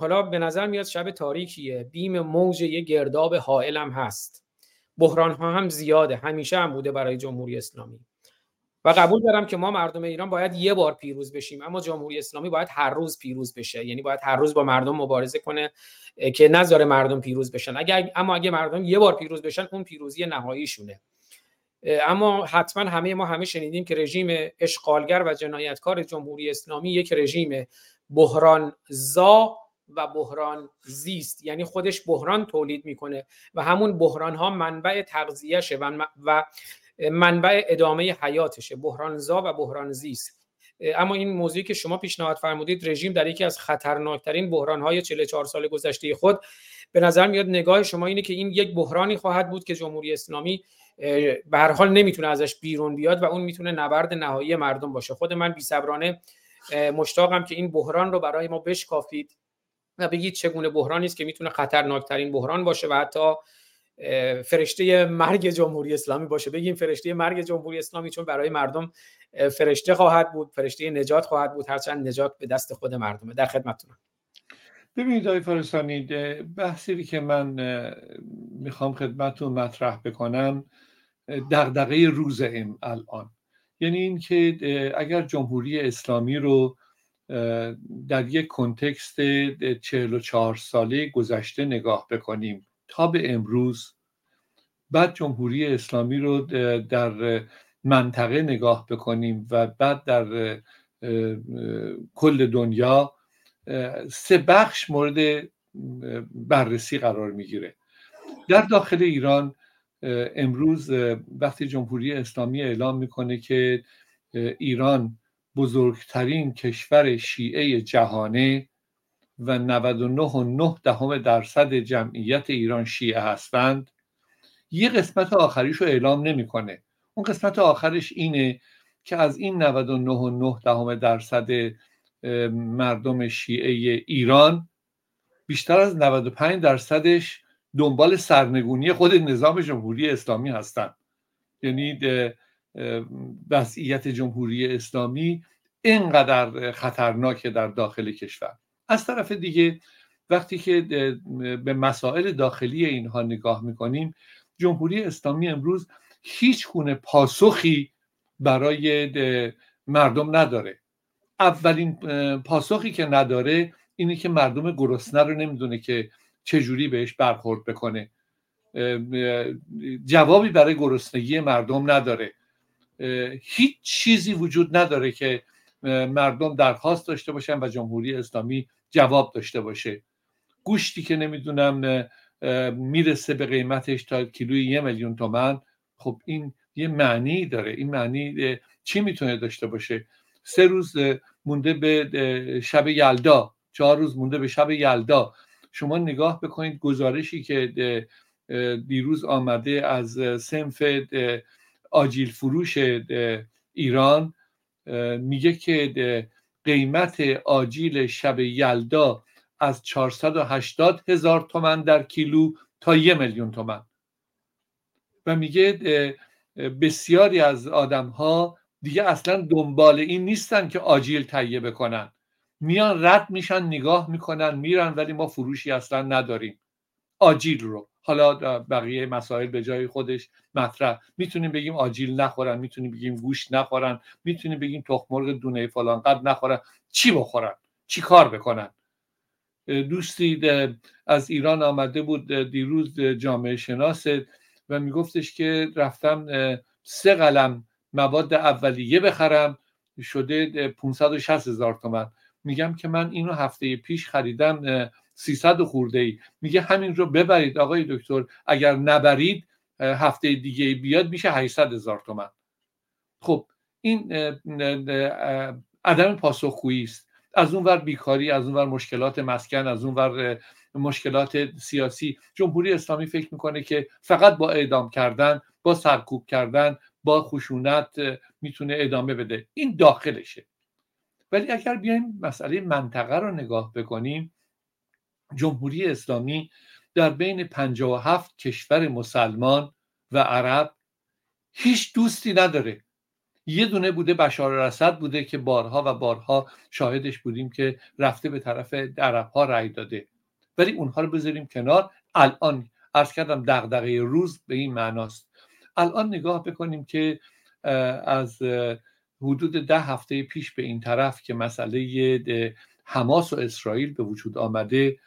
حالا به نظر میاد شب تاریکیه بیم موج یه گرداب حائل هم هست. بحران ها هم زیاده همیشه هم بوده برای جمهوری اسلامی. و قبول دارم که ما مردم ایران باید یه بار پیروز بشیم اما جمهوری اسلامی باید هر روز پیروز بشه یعنی باید هر روز با مردم مبارزه کنه که نذاره مردم پیروز بشن. اگر اما اگه مردم یه بار پیروز بشن اون پیروزی نهاییشونه. اما حتما همه ما همه شنیدیم که رژیم اشغالگر و جنایتکار جمهوری اسلامی یک رژیم بحران زا و بحران زیست یعنی خودش بحران تولید می‌کنه و همون بحران ها منبع تغذیهشه و, و منبع ادامه حیاتشه بحران زا و بحران زیست اما این موضوعی که شما پیشنهاد فرمودید رژیم در یکی از خطرناکترین بحران های 44 سال گذشته خود به نظر میاد نگاه شما اینه که این یک بحرانی خواهد بود که جمهوری اسلامی به هر حال نمی‌تونه ازش بیرون بیاد و اون می‌تونه نبرد نهایی مردم باشه. خود من بی صبرانه مشتاقم که این بحران رو برای ما بشکافید و بگید چگونه بحرانی است که می‌تونه خطرناکترین بحران باشه و حتی فرشته مرگ جمهوری اسلامی باشه. بگیم فرشته مرگ جمهوری اسلامی چون برای مردم فرشته خواهد بود فرشته نجات خواهد بود. هرچند نجات به دست خود مردمه. در خدمتتونم ببینید آقای فارستانی بحثی که من می‌خوام خدمتتون مطرح بکنم دغدغه روز ام الان. یعنی اینکه اگر جمهوری اسلامی رو در یک کنتکست 44 ساله گذشته نگاه بکنیم تا به امروز بعد جمهوری اسلامی رو در منطقه نگاه بکنیم و بعد در کل دنیا سه بخش مورد بررسی قرار می‌گیره. در داخل ایران امروز وقتی جمهوری اسلامی اعلام می‌کنه که ایران بزرگترین کشور شیعه جهانه و 99 دهم درصد جمعیت ایران شیعه هستند. یه قسمت آخریش رو اعلام نمی‌کنه. اون قسمت آخرش اینه که از این 99 دهم درصد مردم شیعه ایران بیشتر از 95 درصدش دنبال سرنگونی خود نظام جمهوری اسلامی هستند یعنی وضعیت جمهوری اسلامی اینقدر خطرناکه در داخل کشور. از طرف دیگه وقتی که به مسائل داخلی اینها نگاه می‌کنیم جمهوری اسلامی امروز هیچ گونه پاسخی برای مردم نداره. اولین پاسخی که نداره اینه که مردم گرسنه رو نمی‌دونه که چجوری بهش برخورد بکنه. جوابی برای گرسنگی مردم نداره. هیچ چیزی وجود نداره که مردم درخواست داشته باشن و جمهوری اسلامی جواب داشته باشه. گوشتی که نمی‌دونم می‌رسه به قیمتش تا کیلوی یه میلیون تومن. خب این یه معنی داره. این معنی چی می‌تونه داشته باشه؟ سه روز مونده به شب یلدا. چهار روز مونده به شب یلدا. شما نگاه بکنید گزارشی که دیروز آمده از سنف آجیل فروش ایران میگه که قیمت آجیل شب یلدا از 480 هزار تومن در کیلو تا یه میلیون تومن و میگه بسیاری از آدم ها دیگه اصلا دنبال این نیستن که آجیل تهیه بکنن. میان رد میشن نگاه می‌کنن میرن ولی ما فروشی اصلا نداریم. آجیل رو. حالا بقیه مسائل به جای خودش مطرح. می‌تونیم بگیم آجیل نخورن می‌تونیم بگیم گوشت نخورن می‌تونیم بگیم تخم مرغ دونه فلان قد نخورن. چی بخورن؟ چی کار بکنن؟ دوستی از ایران آمده بود دیروز جامعه شناس و میگفتش که رفتم سه قلم مواد اولیه بخرم شده 560 هزار تومن. میگم که من اینو هفته پیش خریدم 300 خورده ای. میگه همین رو ببرید آقای دکتر اگر نبرید هفته دیگه بیاد میشه 800 هزار تومن. خب این عدم پاسخگویی است. از اون ور بیکاری از اون ور مشکلات مسکن از اون ور مشکلات سیاسی. جمهوری اسلامی فکر می‌کنه که فقط با اعدام کردن با سرکوب کردن با خشونت می‌تونه ادامه بده. این داخلشه. ولی اگر بیایم مسئله منطقه رو نگاه بکنیم جمهوری اسلامی در بین 57 کشور مسلمان و عرب هیچ دوستی نداره. یه دونه بوده بشار الاسد بوده که بارها و بارها شاهدش بودیم که رفته به طرف عرب ها رأی داده. ولی اونها رو بذاریم کنار. الان عرض کردم دغدغه روز به این معناست. الان نگاه بکنیم که از حدود ده هفته پیش به این طرف که مسئله حماس و اسرائیل به وجود آمده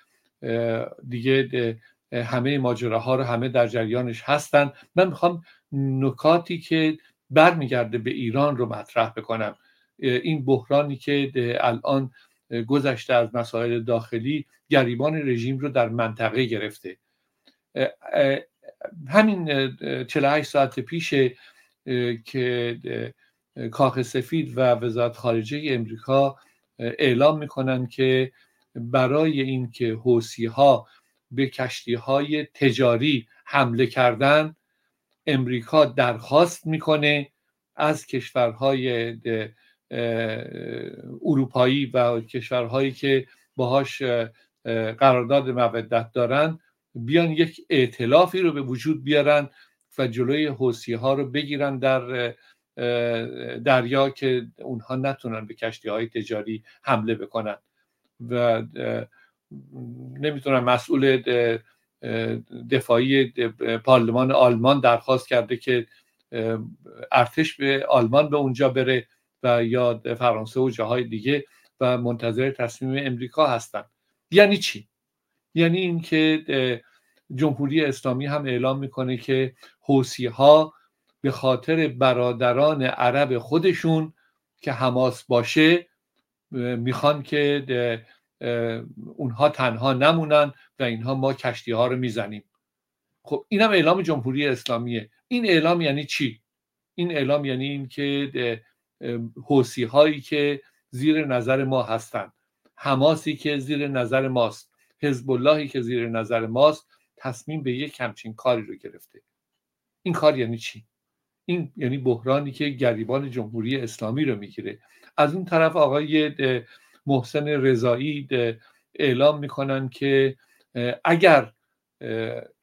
دیگه همه ماجراها رو همه در جریانش هستن. من می‌خوام نکاتی که برمیگرده به ایران رو مطرح بکنم. این بحرانی که الان گذشته از مسائل داخلی گریبان رژیم رو در منطقه گرفته. همین 48 ساعت پیش که کاخ سفید و وزارت خارجه امریکا اعلام می‌کنن که برای اینکه حوسی ها به کشتی های تجاری حمله کردن امریکا درخواست می‌کنه از کشورهای اروپایی و کشورهایی که باهاش قرارداد مودت دارن بیان یک ائتلافی رو به وجود بیارن و جلوی حوسی ها رو بگیرن در دریا که اونها نتونن به کشتی های تجاری حمله بکنن. و نمی‌تونم مسئول دفاعی پارلمان آلمان درخواست کرده که ارتش به آلمان به اونجا بره و یا فرانسه و جاهای دیگه و منتظر تصمیم امریکا هستن. یعنی چی؟ یعنی اینکه جمهوری اسلامی هم اعلام می‌کنه که حوسی ها به خاطر برادران عرب خودشون که حماس باشه می‌خوان که اونها تنها نمونن و اینها ما کشتی ها رو می‌زنیم. خب اینم اعلام جمهوری اسلامیه. این اعلام یعنی چی؟ این اعلام یعنی این که حوسی هایی که زیر نظر ما هستند حماسی که زیر نظر ماست. حزب اللهی که زیر نظر ماست تصمیم به یک همچین کاری رو گرفته. این کار یعنی چی؟ این یعنی بحرانی که گریبان جمهوری اسلامی رو می‌گیره. از اون طرف آقای محسن رضایی اعلام می‌کنن که اگر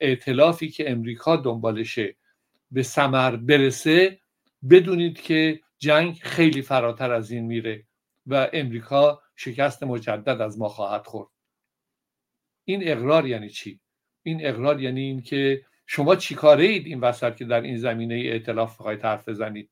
ائتلافی که امریکا دنبالشه به سمر برسه بدونید که جنگ خیلی فراتر از این میره و امریکا شکست مجدد از ما خواهد خورد. این اقرار یعنی چی؟ این اقرار یعنی این که شما چیکاره اید این وسط که در این زمینه ائتلاف بخواید حرف بزنید؟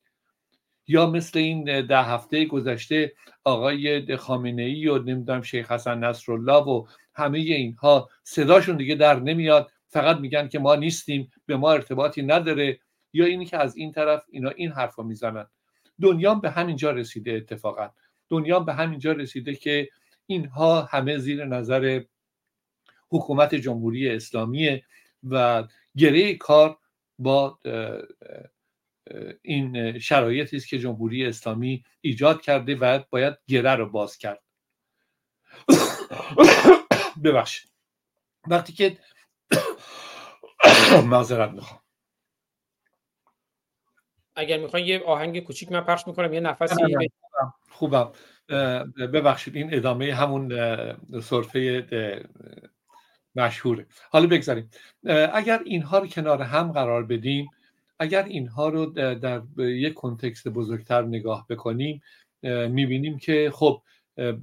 یا مثل این ده هفته گذشته آقای خامنه ای و نمی‌دونم شیخ حسن نصرالله و همه اینها صداشون دیگه در نمیاد. فقط میگن که ما نیستیم به ما ارتباطی نداره. یا اینی که از این طرف اینا این حرفا می‌زنن. دنیا به همینجا رسیده اتفاقا. دنیا به همینجا رسیده که اینها همه زیر نظر حکومت جمهوری اسلامی و گره کار با این شرایطی است که جمهوری اسلامی ایجاد کرده و باید گره رو باز کرد. ببخشید. وقتی که معذرت می‌خوام. اگر می‌خواین یه آهنگ کوچیک من پخش می‌کنم یه نفسی خوبم ببخشید این ادامه همون صرفه مشهوره. حالا بگذاریم. اگر اینها رو کنار هم قرار بدیم اگر اینها رو در یک کنتکست بزرگتر نگاه بکنیم می‌بینیم که خب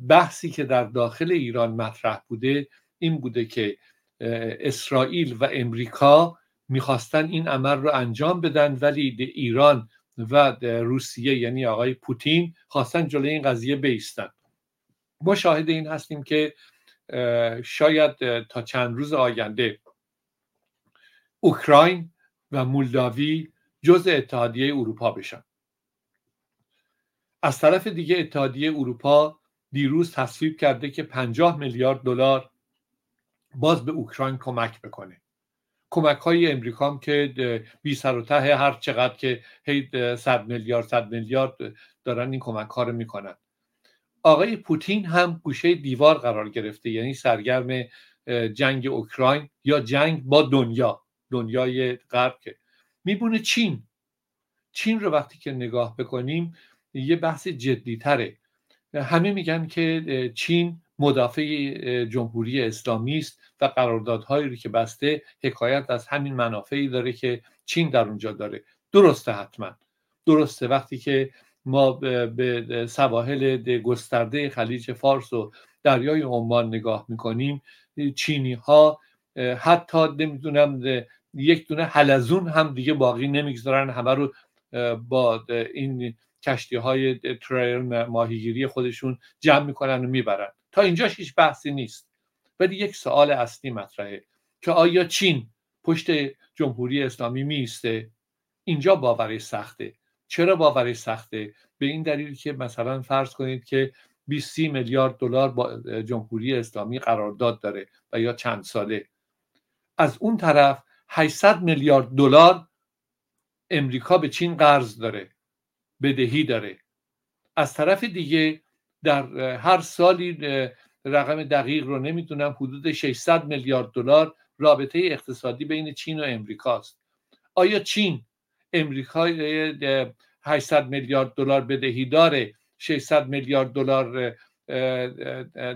بحثی که در داخل ایران مطرح بوده این بوده که اسرائیل و امریکا می‌خواستن این عمل رو انجام بدن ولی ایران و روسیه یعنی آقای پوتین خواستن جلوی این قضیه بیستن. ما شاهد این هستیم که شاید تا چند روز آینده اوکراین و مولداوی جز اتحادیه اروپا بشن. از طرف دیگه اتحادیه اروپا دیروز تصویب کرده که 50 میلیارد دلار باز به اوکراین کمک بکنه. کمک های امریکا که بی سر و ته هر چقدر که هی صد میلیارد صد میلیارد دارن این کمک ها رو می‌کنن. آقای پوتین هم گوشه دیوار قرار گرفته یعنی سرگرم جنگ اوکراین یا جنگ با دنیا. دنیای غرب که میبونه چین. چین رو وقتی که نگاه بکنیم یه بحث جدی تره همه میگن که چین مدافع جمهوری اسلامی است و قراردادهایی رو که بسته حکایت از همین منافعی داره که چین در اونجا داره. درسته حتما. درسته. وقتی که ما به سواحل گسترده خلیج فارس و دریای عمان نگاه می‌کنیم چینی ها حتی نمی‌دونم یک دونه حلزون هم دیگه باقی نمی‌گذارن. همه رو با این کشتی های تریر ماهیگیری خودشون جمع می‌کنن و می‌برن. تا اینجاش هیچ بحثی نیست. ولی یک سوال اصلی مطرحه که آیا چین پشت جمهوری اسلامی میسته اینجا باوری سخته. چرا باوری سخته؟ به این دلیل که مثلا فرض کنید که 20 میلیارد دلار با جمهوری اسلامی قرارداد داره و یا چند ساله. از اون طرف 800 میلیارد دلار امریکا به چین قرض داره بدهی داره. از طرف دیگه در هر سالی رقم دقیق رو نمی‌دونم حدود 600 میلیارد دلار رابطه اقتصادی بین چین و امریکاست آیا چین امریکا 800 میلیارد دلار بدهی داره؟ 600 میلیارد دلار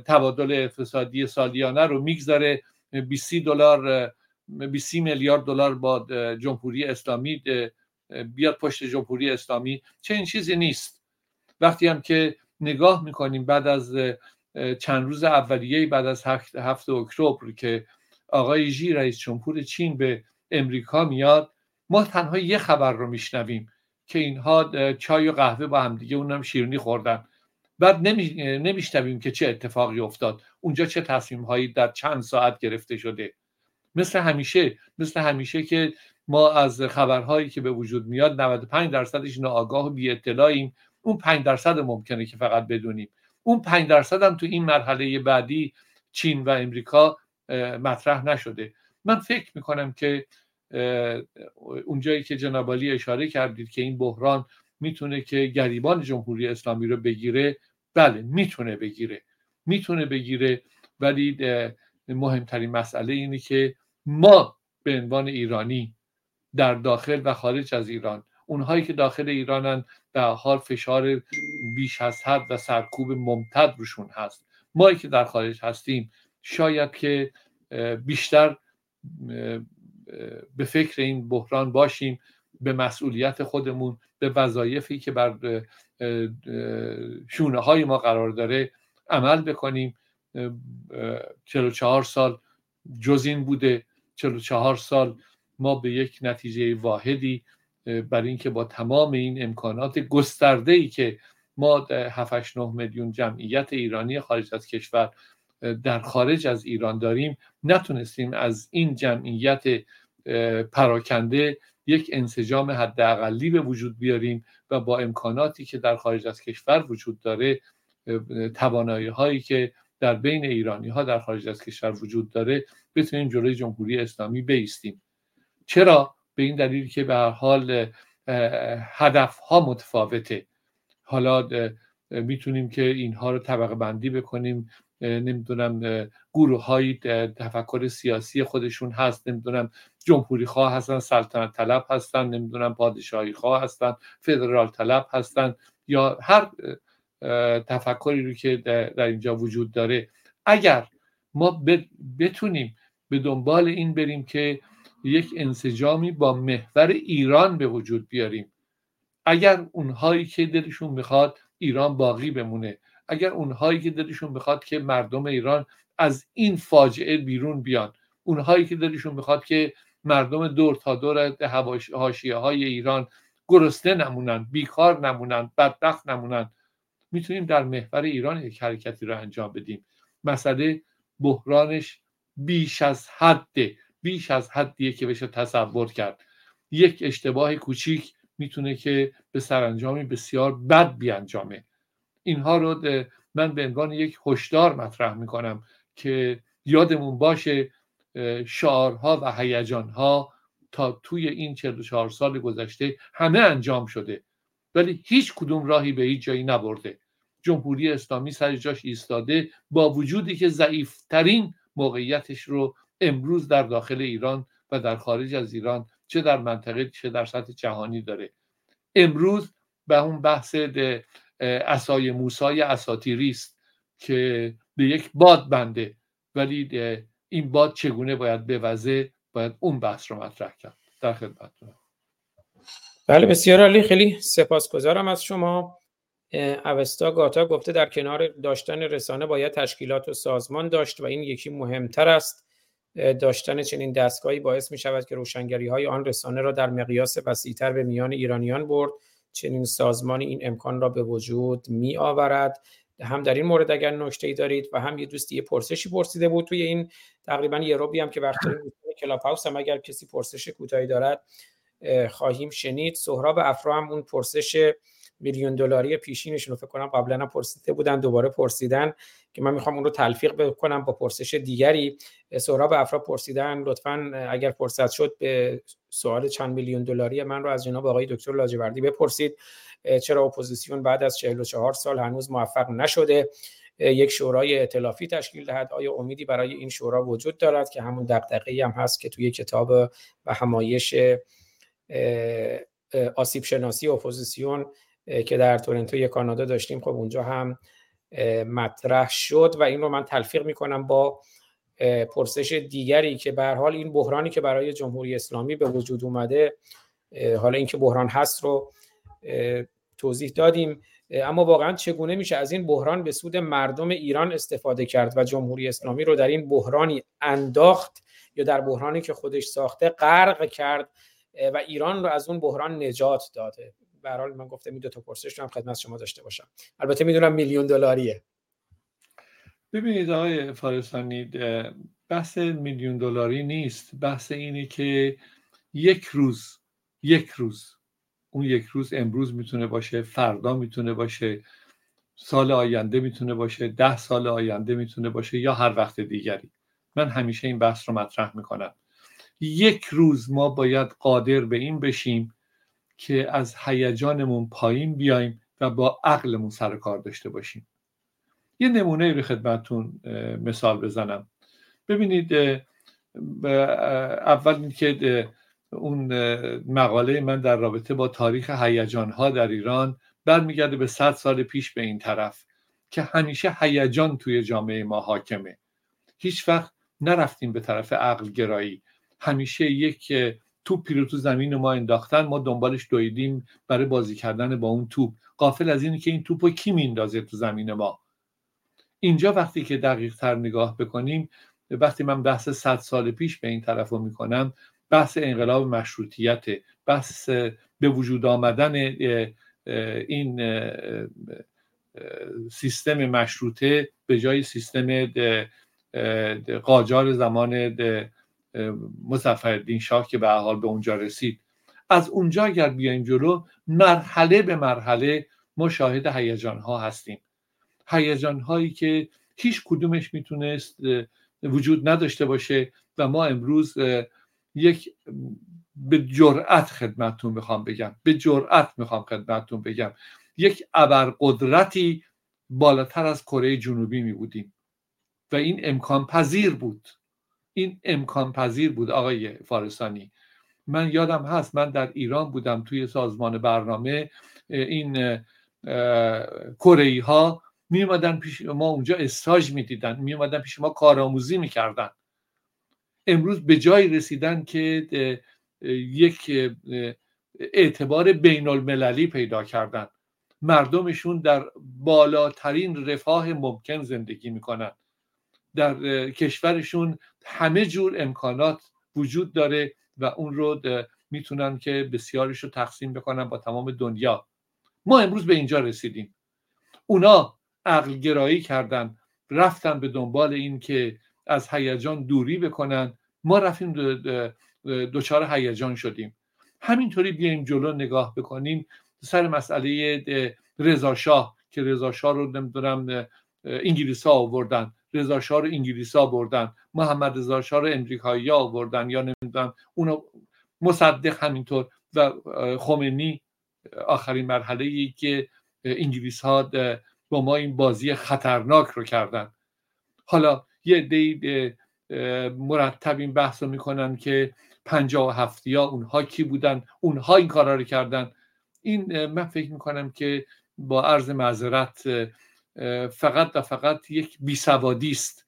تبادل اقتصادی سالیانه رو می‌گذاره؟ 20 دلار 20 میلیارد دلار با جمهوری اسلامی بیاد پشت جمهوری اسلامی. چه این چیزی نیست. وقتی هم که نگاه می‌کنیم بعد از چند روز اولیه بعد از هفته اکتبر که آقای جی رئیس جمهور چین به امریکا میاد ما تنها یه خبر رو میشنویم که اینها چای و قهوه با همدیگه اونم شیرنی خوردن. بعد نمیشنویم که چه اتفاقی افتاد. اونجا چه تصمیم هایی در چند ساعت گرفته شده. مثل همیشه مثل همیشه که ما از خبرهایی که به وجود میاد 95 درصدش ناآگاه و بی اطلاعیم اون 5 درصد ممکنه که فقط بدونیم. اون 5 درصد هم تو این مرحله بعدی چین و امریکا مطرح نشده. من فکر می‌کنم که اونجایی که جنابالی اشاره کردید که این بحران می‌تونه که گریبان جمهوری اسلامی رو بگیره بله می‌تونه بگیره. می‌تونه بگیره ولی مهمترین مسئله اینه که ما به عنوان ایرانی در داخل و خارج از ایران اونهایی که داخل ایرانن به حال فشار بیش از حد و سرکوب ممتد روشون هست. ما که در خارج هستیم شاید که بیشتر به فکر این بحران باشیم به مسئولیت خودمون به وظایفی که بر شونه های ما قرار داره عمل بکنیم. 44 سال جز این بوده. 44 سال ما به یک نتیجه واحدی برای اینکه با تمام این امکانات گسترده ای که ما 7 9 میلیون جمعیت ایرانی خارج از کشور در خارج از ایران داریم نتونستیم از این جمعیت پراکنده یک انسجام حداقلی به وجود بیاریم و با امکاناتی که در خارج از کشور وجود داره توانایی هایی که در بین ایرانی ها در خارج از کشور وجود داره بتونیم جلوی جمهوری اسلامی بیستیم. چرا؟ به این دلیل که به هر حال هدف ها متفاوته. حالا می‌تونیم که اینها رو طبقه بندی بکنیم. نمی‌دونم گروه های تفکر سیاسی خودشون هست. نمی‌دونم جمهوری خواه هستن سلطنت طلب هستن. نمی‌دونم پادشاهی خواه هستن فدرال طلب هستن. یا هر تفکری رو که در اینجا وجود داره. اگر ما بتونیم به دنبال این بریم که یک انسجامی با محور ایران به وجود بیاریم اگر اونهایی که دلشون می‌خواد ایران باقی بمونه اگر اونهایی که دلشون می‌خواد که مردم ایران از این فاجعه بیرون بیان اونهایی که دلشون می‌خواد که مردم دور تا دور حاشیه های ایران گرسنه نمونن بیکار نمونن بدبخت نمونن می‌تونیم در محور ایران یک حرکتی رو انجام بدیم. مسئله بحرانش بیش از حده بیش از حدیه که بشه تصور کرد. یک اشتباه کوچیک می‌تونه که به سرانجامی بسیار بد بیانجامه. اینها رو من به عنوان یک هشدار مطرح می‌کنم که یادمون باشه شعارها و هیجانها تا توی این 44 سال گذشته همه انجام شده. ولی هیچ کدوم راهی به هیچ جایی نبرده. جمهوری اسلامی سر جاش ایستاده با وجودی که ضعیفترین موقعیتش رو امروز در داخل ایران و در خارج از ایران چه در منطقه چه در سطح جهانی داره. امروز به اون بحث اسای موسای اساتیری است که به یک باد بنده ولی این باد چگونه باید بوزه؟ باید اون بحث رو مطرح کرد. در خدمت بله بسیار عالی. خیلی سپاسگزارم از شما. اوستا گاتا گفته در کنار داشتن رسانه باید تشکیلات و سازمان داشت و این یکی مهمتر است. داشتن چنین دستگاهی باعث می شود که روشنگری های آن رسانه را در مقیاس وسیعتر به میان ایرانیان برد. چنین سازمانی این امکان را به وجود می آورد. هم در این مورد اگر نکته ای دارید و هم یه دوستی یه پرسشی پرسیده بود توی این تقریبا یه روبی هم که وقتی کلاب هاوس هم اگر کسی پرسش کوتاهی دارد خواهیم شنید. سهراب افرا هم اون پرسش میلیون دلاری پیشینشون رو فکر کنم قبلا پرسیده بودن دوباره پرسیدن که من می‌خوام اون رو تلفیق بکنم با پرسش دیگری. سهراب افرا پرسیدن لطفا اگر فرصت شد یه سوال چند میلیون دلاری من رو از جناب آقای دکتر لاجوردی بپرسید. چرا اپوزیسیون بعد از 44 سال هنوز موفق نشده؟ یک شورای ائتلافی تشکیل دهد. آیا امیدی برای این شورا وجود دارد که همون دغدغه‌ای هم هست که توی کتاب و همایش آسیب شناسی اپوزیسیون که در تورنتو کانادا داشتیم خب اونجا هم مطرح شد و این رو من تلفیق می‌کنم با پرسش دیگری که به حال این بحرانی که برای جمهوری اسلامی به وجود اومده حالا اینکه بحران هست رو توضیح دادیم. اما واقعا چگونه میشه از این بحران به سود مردم ایران استفاده کرد و جمهوری اسلامی رو در این بحرانی انداخت یا در بحرانی که خودش ساخته غرق کرد و ایران رو از اون بحران نجات داده؟ به حال من گفتم این دو تا پرسش رو هم خدمت شما داشته باشم. البته می‌دونم میلیون دلاریه. ببینید آقای فارسانی بحث میلیون دلاری نیست. بحث اینه که یک روز یک روز اون یک روز امروز می‌تونه باشه فردا می‌تونه باشه سال آینده می‌تونه باشه ده سال آینده می‌تونه باشه یا هر وقت دیگری. من همیشه این بحث رو مطرح می‌کنم. یک روز ما باید قادر به این بشیم که از هیجانمون پایین بیایم و با عقلمون سر کار داشته باشیم. یه نمونه رو خدمتون مثال بزنم. ببینید اول که اون مقاله من در رابطه با تاریخ هیجان ها در ایران برمیگرده به صد سال پیش به این طرف که همیشه هیجان توی جامعه ما حاکمه. هیچ وقت نرفتیم به طرف عقل گرایی همیشه یک توپی رو تو زمین ما انداختن ما دنبالش دویدیم برای بازی کردن با اون توپ. قافل از اینی که این توپ رو کی میندازه تو زمین ما؟ اینجا وقتی که دقیق تر نگاه بکنیم وقتی من بحث صد سال پیش به این طرف رو می‌کنم بحث انقلاب مشروطیت بحث به وجود آمدن این سیستم مشروطه به جای سیستم قاجار زمان مظفرالدین شاه که به حال به اونجا رسید. از اونجا اگر بیایم جلو مرحله به مرحله ما شاهد هیجان ها هستیم. هیجان هایی که هیچ کدومش می‌تونست وجود نداشته باشه و ما امروز یک به جرأت خدمتتون می‌خوام بگم. به جرأت می‌خوام خدمتتون بگم. یک ابرقدرتی بالاتر از کره جنوبی می بودیم و این امکان پذیر بود. این امکان پذیر بود آقای فارسانی. من یادم هست من در ایران بودم توی سازمان برنامه این کره ها می پیش ما اونجا استاژ می‌دیدن می اومدن پیش ما کارآموزی می‌کردن. امروز به جای رسیدن که یک اعتبار بین المللی پیدا کردن. مردمشون در بالاترین رفاه ممکن زندگی می‌کنن. در کشورشون همه جور امکانات وجود داره و اون رو می‌تونن که بسیارش رو تقسیم بکنن با تمام دنیا. ما امروز به اینجا رسیدیم. اونا عقل گرایی کردن رفتن به دنبال این که از هیجان دوری بکنن. ما رفتیم دچار هیجان شدیم. همینطوری بیایم جلو نگاه بکنیم سر مسئله رضا شاه که رضا شاه رو نمی‌دونم انگلیس ها آوردن. رضا شاه رو انگلیس ها بردن محمد رضا شاه رو امریکایی ها آوردن یا نمی‌دونم اونو مصدق همینطور و خمینی آخرین مرحله ای که انگلیس ها با ما این بازی خطرناک رو کردن. حالا یه عده مرتب این بحث رو می‌کنن که پنجاه و هفتی ها اونها کی بودن اونها این کارا رو کردن. این من فکر می‌کنم که با عرض معذرت فقط و فقط یک بیسوادی است.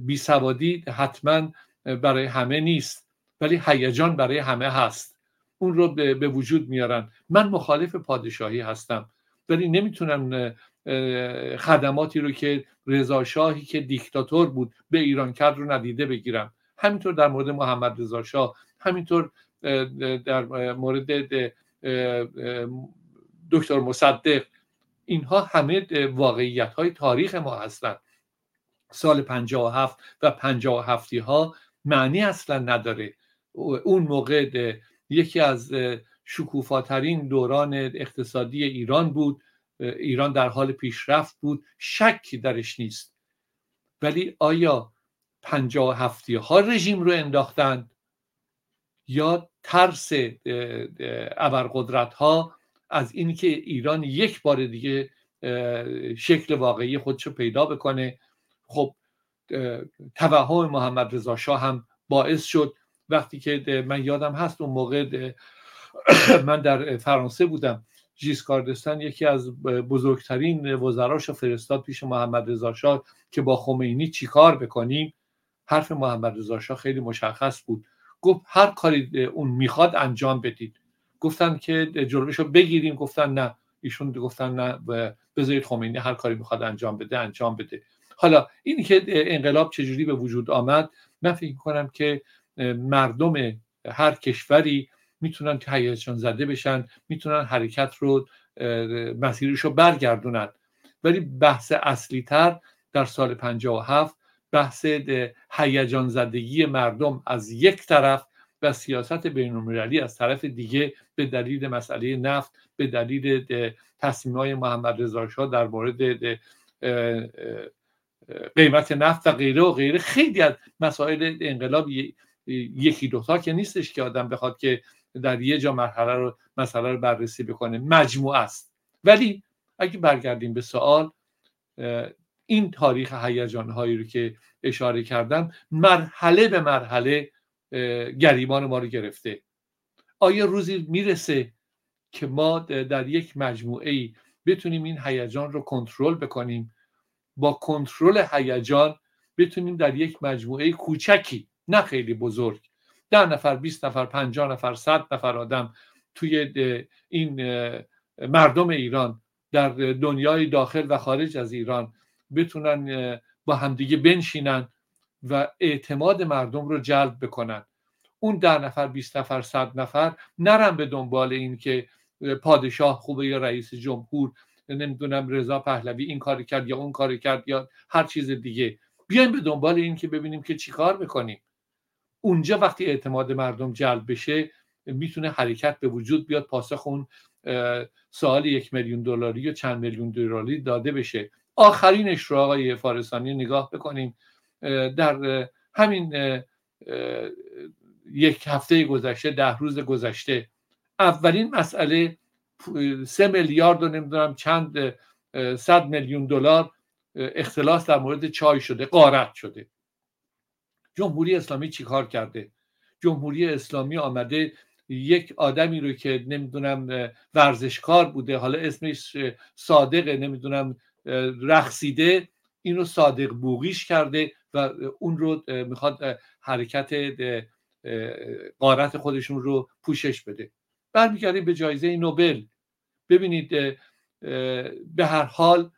بیسوادی حتما برای همه نیست ولی هیجان برای همه هست. اون رو به وجود میارن. من مخالف پادشاهی هستم ولی نمی‌تونم خدماتی رو که رضا شاهی که دیکتاتور بود به ایران کرد رو ندیده بگیرم. همینطور در مورد محمد رضا شاه همینطور در مورد دکتر مصدق اینها همه واقعیت های تاریخ ما هستند. سال 57 و 57 ها معنی اصلا نداره. اون موقع یکی از شکوفاترین دوران اقتصادی ایران بود. ایران در حال پیشرفت بود. شکی درش نیست. ولی آیا پنجاه هفتی ها رژیم رو انداختند یا ترس ابرقدرت ها از اینکه ایران یک بار دیگه شکل واقعی خودش رو پیدا بکنه. خب توهم محمد رضا شاه هم باعث شد. وقتی که من یادم هست اون موقع *clears throat* من در فرانسه بودم. ژیسکاردستان یکی از بزرگترین وزراش فرستاد پیش محمد رضا شاه که با خمینی چیکار بکنیم؟ حرف محمد رضا شاه خیلی مشخص بود. گفت هر کاری اون می‌خواد انجام بدید. گفتن که جلوشو بگیریم گفتن نه. ایشون گفتن نه بذارید خمینی هر کاری می‌خواد انجام بده انجام بده. حالا این که انقلاب چجوری به وجود آمد من فکر کنم که مردم هر کشوری می‌تونن که هیجان زده بشن می‌تونن حرکت رو مسیرش رو برگردونن. ولی بحث اصلی تر در سال 57 بحث هیجان زدگی مردم از یک طرف و سیاست بین از طرف دیگه به دلیل مسئله نفت به دلیل تصمیم های محمد رضا شاه در مورد قیمت نفت و غیره و غیره. خیلی از مسائل انقلاب یکی دوتا که نیستش که آدم بخواد که در یه جا مرحله رو مسئله رو بررسی بکنه. مجموع است. ولی اگه برگردیم به سوال این تاریخ هیجان هایی رو که اشاره کردم مرحله به مرحله گریبان ما رو گرفته. آیا روزی می‌رسه که ما در یک مجموعه ای بتونیم این هیجان رو کنترل بکنیم؟ با کنترل هیجان بتونیم در یک مجموعه کوچکی نه خیلی بزرگ ده نفر 20 نفر 50 نفر 100 نفر آدم توی این مردم ایران در دنیای داخل و خارج از ایران بتونن با همدیگه بنشینن و اعتماد مردم رو جلب بکنن. اون ده نفر 20 نفر 100 نفر نرم به دنبال این که پادشاه خوبه یا رئیس جمهور نمی‌دونم رضا پهلوی این کار کرد یا اون کار کرد یا هر چیز دیگه. بیایم به دنبال این که ببینیم که چیکار بکنیم. اونجا وقتی اعتماد مردم جلب بشه می‌تونه حرکت به وجود بیاد پاسخ اون سوال یک میلیون دلاری یا چند میلیون دلاری داده بشه. آخرینش رو آقای فارسانی نگاه بکنیم. در همین یک هفته گذشته ده روز گذشته. اولین مسئله سه میلیارد و نمی‌دونم چند صد میلیون دلار اختلاس در مورد چای شده قارت شده. جمهوری اسلامی چیکار کرده؟ جمهوری اسلامی آمده یک آدمی رو که نمی‌دونم ورزشکار بوده حالا اسمش صادقه نمی‌دونم رقصیده اینو صادق بوغیش کرده و اون رو می‌خواد حرکت قارت خودشون رو پوشش بده. برمیگردیم به جایزه نوبل. ببینید به هر حال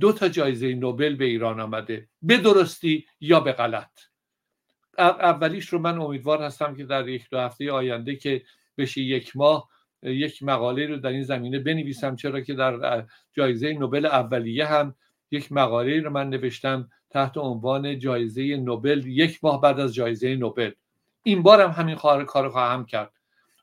دو تا جایزه نوبل به ایران آمده. به درستی یا به غلط. اولیش رو من امیدوار هستم که در یک دو هفته آینده که بشه یک ماه یک مقاله رو در این زمینه بنویسم. چرا که در جایزه نوبل اولیه هم یک مقاله رو من نوشتم تحت عنوان جایزه نوبل یک ماه بعد از جایزه نوبل. این بار هم همین کار خواهم کرد.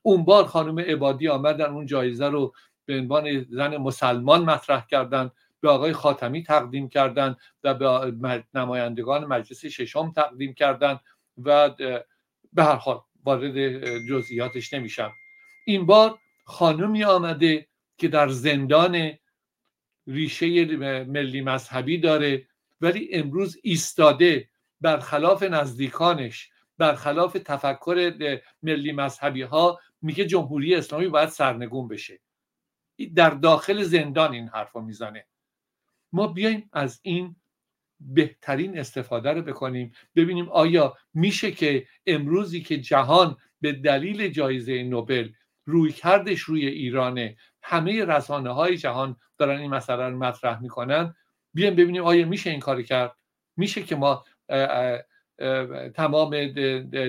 اون بار خانم عبادی آمدن اون جایزه رو به عنوان زن مسلمان مطرح کردن به آقای خاتمی تقدیم کردن و به نمایندگان مجلس ششم تقدیم کردن و به هر حال وارد جزئیاتش نمیشم این بار خانمی آمده که در زندان ریشه ملی مذهبی داره ولی امروز ایستاده برخلاف نزدیکانش. برخلاف تفکر ملی مذهبی ها میگه جمهوری اسلامی باید سرنگون بشه. در داخل زندان این حرف می‌زنه. ما بیایم از این بهترین استفاده رو بکنیم ببینیم آیا میشه که امروزی که جهان به دلیل جایزه نوبل روی کردش روی ایرانه همه رسانه های جهان دارن این مسئله رو مطرح می‌کنن بیایم ببینیم آیا میشه این کار کرد؟ میشه که ما تمام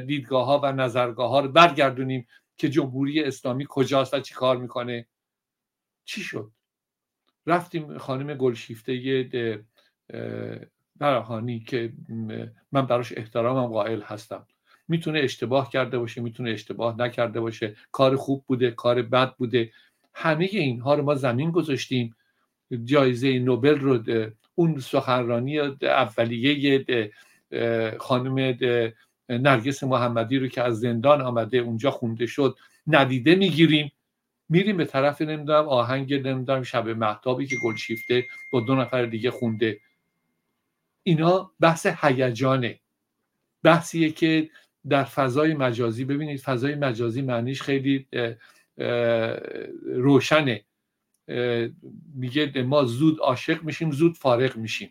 دیدگاه ها و نظرگاه ها رو برگردونیم که جمهوری اسلامی کجاست و چی کار می‌کنه. چی شد؟ رفتیم خانم گلشیفته براهانی که من براش احترامم قائل هستم. می‌تونه اشتباه کرده باشه می‌تونه اشتباه نکرده باشه. کار خوب بوده کار بد بوده. همه اینها رو ما زمین گذاشتیم. جایزه نوبل رو اون سخنرانی اولیه خانم نرگس محمدی رو که از زندان آمده اونجا خونده شد ندیده می‌گیریم. میریم به طرف نمی‌دونم آهنگ نمی‌دونم شب محتابی که گلشیفته با دو نفر دیگه خونده. اینا بحث هیجانه. بحثیه که در فضای مجازی ببینید فضای مجازی معنیش خیلی روشنه. میگه ما زود عاشق میشیم زود فارغ میشیم.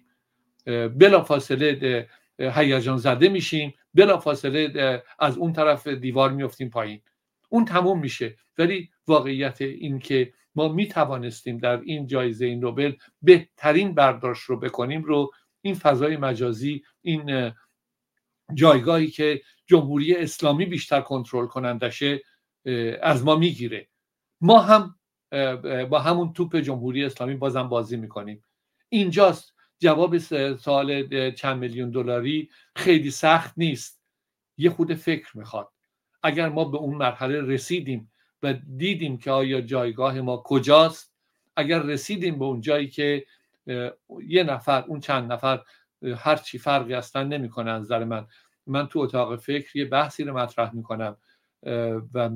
بلا فاصله هیجان زده میشیم. بلا فاصله از اون طرف دیوار میفتیم پایین. اون تموم میشه. ولی واقعیت این که ما می‌توانستیم در این جایزه نوبل بهترین برداشت رو بکنیم رو این فضای مجازی این جایگاهی که جمهوری اسلامی بیشتر کنترل کنندشه از ما می‌گیره. ما هم با همون توپ جمهوری اسلامی بازم بازی می‌کنیم. اینجاست جواب سوال چند میلیون دلاری خیلی سخت نیست. یه خود فکر می‌خواد. اگر ما به اون مرحله رسیدیم و دیدیم که آیا جایگاه ما کجاست اگر رسیدیم به اون جایی که یه نفر اون چند نفر هر چی فرقی هستن نمی‌کنه از نظر من. من تو اتاق فکر یه بحثی رو مطرح می‌کنم و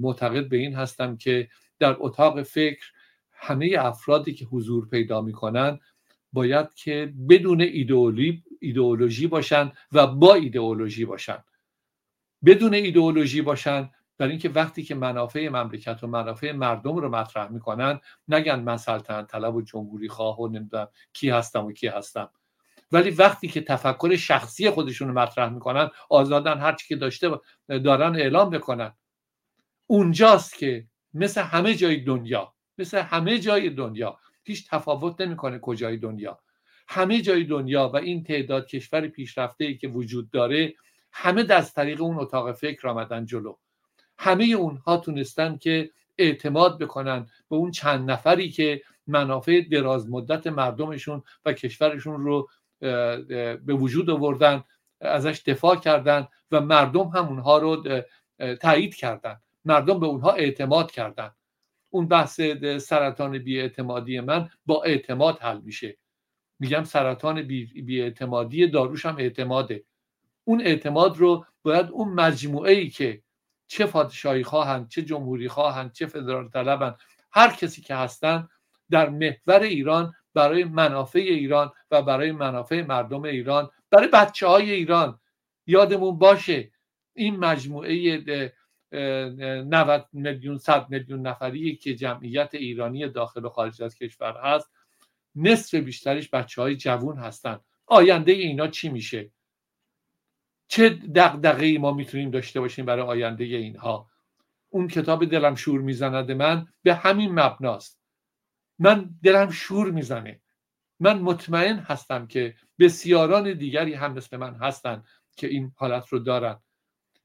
معتقد به این هستم که در اتاق فکر همه افرادی که حضور پیدا می‌کنن باید که بدون ایدئولوژی ایدئولوژی باشن و با ایدئولوژی باشن. بدون ایدئولوژی باشن در اینکه وقتی که منافع مملکت و منافع مردم رو مطرح می‌کنن نگن من سلطنت طلب و جمهوری خواه و نمی‌دونم کی هستم و کی هستم. ولی وقتی که تفکر شخصی خودشون رو مطرح می‌کنن آزادن هر چی که داشته دارن اعلام بکنن اونجاست که مثل همه جای دنیا مثل همه جای دنیا هیچ تفاوت نمی‌کنه کجای دنیا. همه جای دنیا و این تعداد کشور پیشرفته ای که وجود داره همه از طریق اون اتاق فکر آمدن جلو. همه اونها تونستن که اعتماد بکنن به اون چند نفری که منافع دراز مدت مردمشون و کشورشون رو به وجود آوردن ازش دفاع کردن و مردم هم اونها رو تایید کردن. مردم به اونها اعتماد کردن. اون بحث سرطان بیاعتمادی من با اعتماد حل میشه. میگم سرطان بیاعتمادی داروش هم اعتماده. اون اعتماد رو باید اون مجموعه ای که چه پادشاهی خواهند چه جمهوری خواهند چه فدرال طلبند هر کسی که هستن در محور ایران برای منافع ایران و برای منافع مردم ایران برای بچه های ایران یادمون باشه این مجموعه 90 میلیون 100 میلیون نفری که جمعیت ایرانی داخل و خارج از کشور هست. نصف بیشترش بچه های جوون هستن. آینده اینا چی میشه؟ چه دقدقه ای ما می‌تونیم داشته باشیم برای آینده اینها؟ اون کتاب دلم شور می‌زند من به همین مبناست. من دلم شور می‌زنه. من مطمئن هستم که بسیاران دیگری هم مثل من هستن که این حالت رو دارن.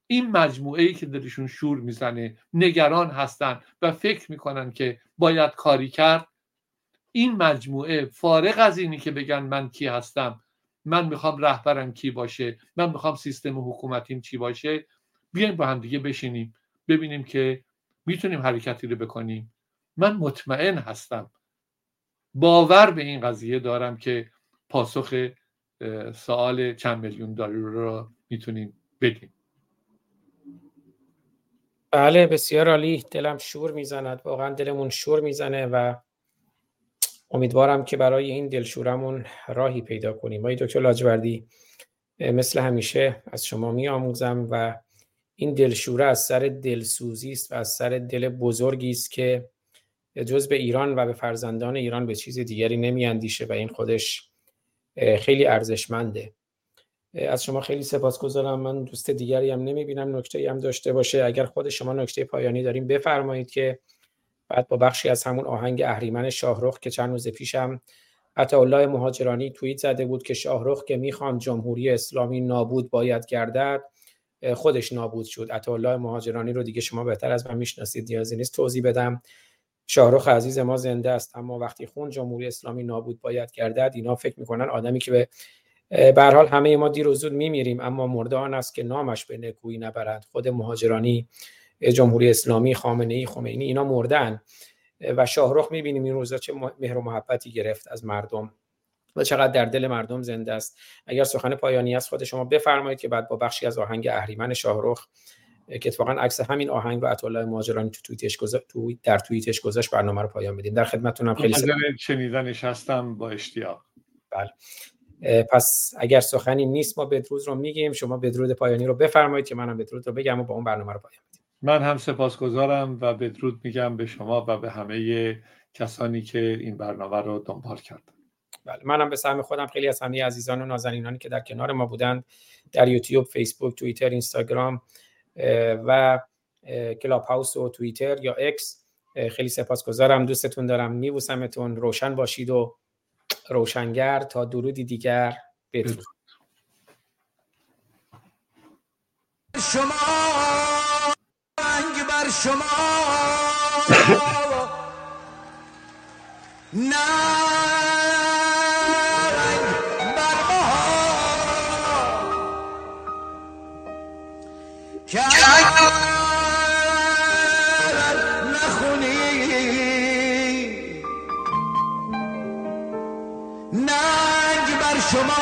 این مجموعه ای که دلشون شور می‌زنه نگران هستن و فکر می‌کنن که باید کاری کرد این مجموعه فارغ از اینی که بگن من کی هستم من می‌خوام رهبرم کی باشه من می‌خوام سیستم حکومتیم چی باشه بیایم با هم دیگه بشینیم ببینیم که می‌تونیم حرکتی رو بکنیم. من مطمئن هستم باور به این قضیه دارم که پاسخ سوال چند میلیون دلار رو می‌تونیم بدیم. بله بسیار عالی. دلم شور می‌زند. واقعا دلمون شور می‌زنه و امیدوارم که برای این دلشورمون راهی پیدا کنیم. وای دکتر لاجوردی مثل همیشه از شما می آموزم و این دلشوره از سر دلسوزی است و از سر دل بزرگی است که جز به ایران و به فرزندان ایران به چیز دیگری نمی اندیشه و این خودش خیلی ارزشمنده. از شما خیلی سپاسگزارم. من دوست دیگری هم نمی بینم نکته هم داشته باشه. اگر خود شما نکته پایانی داریم بفرمایید که بعد با بخشی از همون آهنگ اهریمن شاهرخ که چند روز پیشم الله مهاجرانی توییت زده بود که شاهرخ که می‌خوان جمهوری اسلامی نابود باید گردد خودش نابود شد. الله مهاجرانی رو دیگه شما بهتر از من می‌شناسید نیازی نیست توضیح بدم. شاهرخ عزیز ما زنده است اما وقتی خون جمهوری اسلامی نابود باید گردد اینا فکر می‌کنن آدمی که به به حال همه ما دیر و زود میمیریم اما مرده آن است که نامش به نکویی نبرد خود مهاجرانی جمهوری اسلامی خامنه ای خمینی اینا مردن. و شاهرخ می‌بینیم این روزا چه مهر و محبتی گرفت از مردم و چقدر در دل مردم زنده است. اگر سخن پایانی از خود شما بفرمایید که بعد با بخشی از آهنگ اهریمن شاهرخ که اتفاقا عکس همین آهنگ رو عطا مهاجرانی تو توییتش گذاشت تو در توییتش گذاشت برنامه رو پایان بدیم. در خدمتتونم خیلی شنیدنش هستم با اشتیاق. بله. پس اگر سخنی نیست ما بدرود رو میگیم. شما بدرود پایانی رو بفرمایید که منم بدرود رو بگم و با اون برنامه رو پایان بدیم. من هم سپاسگزارم و بدرود میگم به شما و به همه کسانی که این برنامه رو دنبال کردن. بله منم به سهم خودم خیلی از همه عزیزان و نازنینانی که در کنار ما بودند در یوتیوب، فیسبوک، توییتر، اینستاگرام و کلاب هاوس و توییتر یا اکس. خیلی سپاسگزارم. دوستتون دارم. میبوسمتون. روشن باشید و روشنگر تا درودی دیگر بدرود. شما رنگ بر شما. *laughs* نه.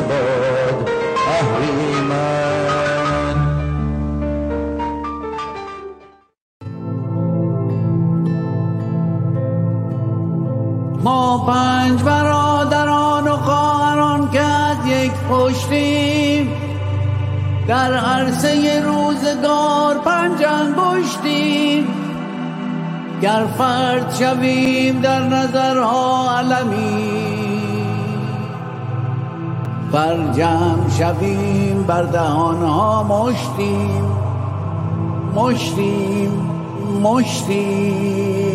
باد اهریمن. ما پنج برادران و خواهران که از یک پشتیم. در عرصه روزگار پنج انگشتیم. گر فرد شویم در نظرها علمی بر جمع شویم بر دهانها مشتیم. مشتیم مشتیم.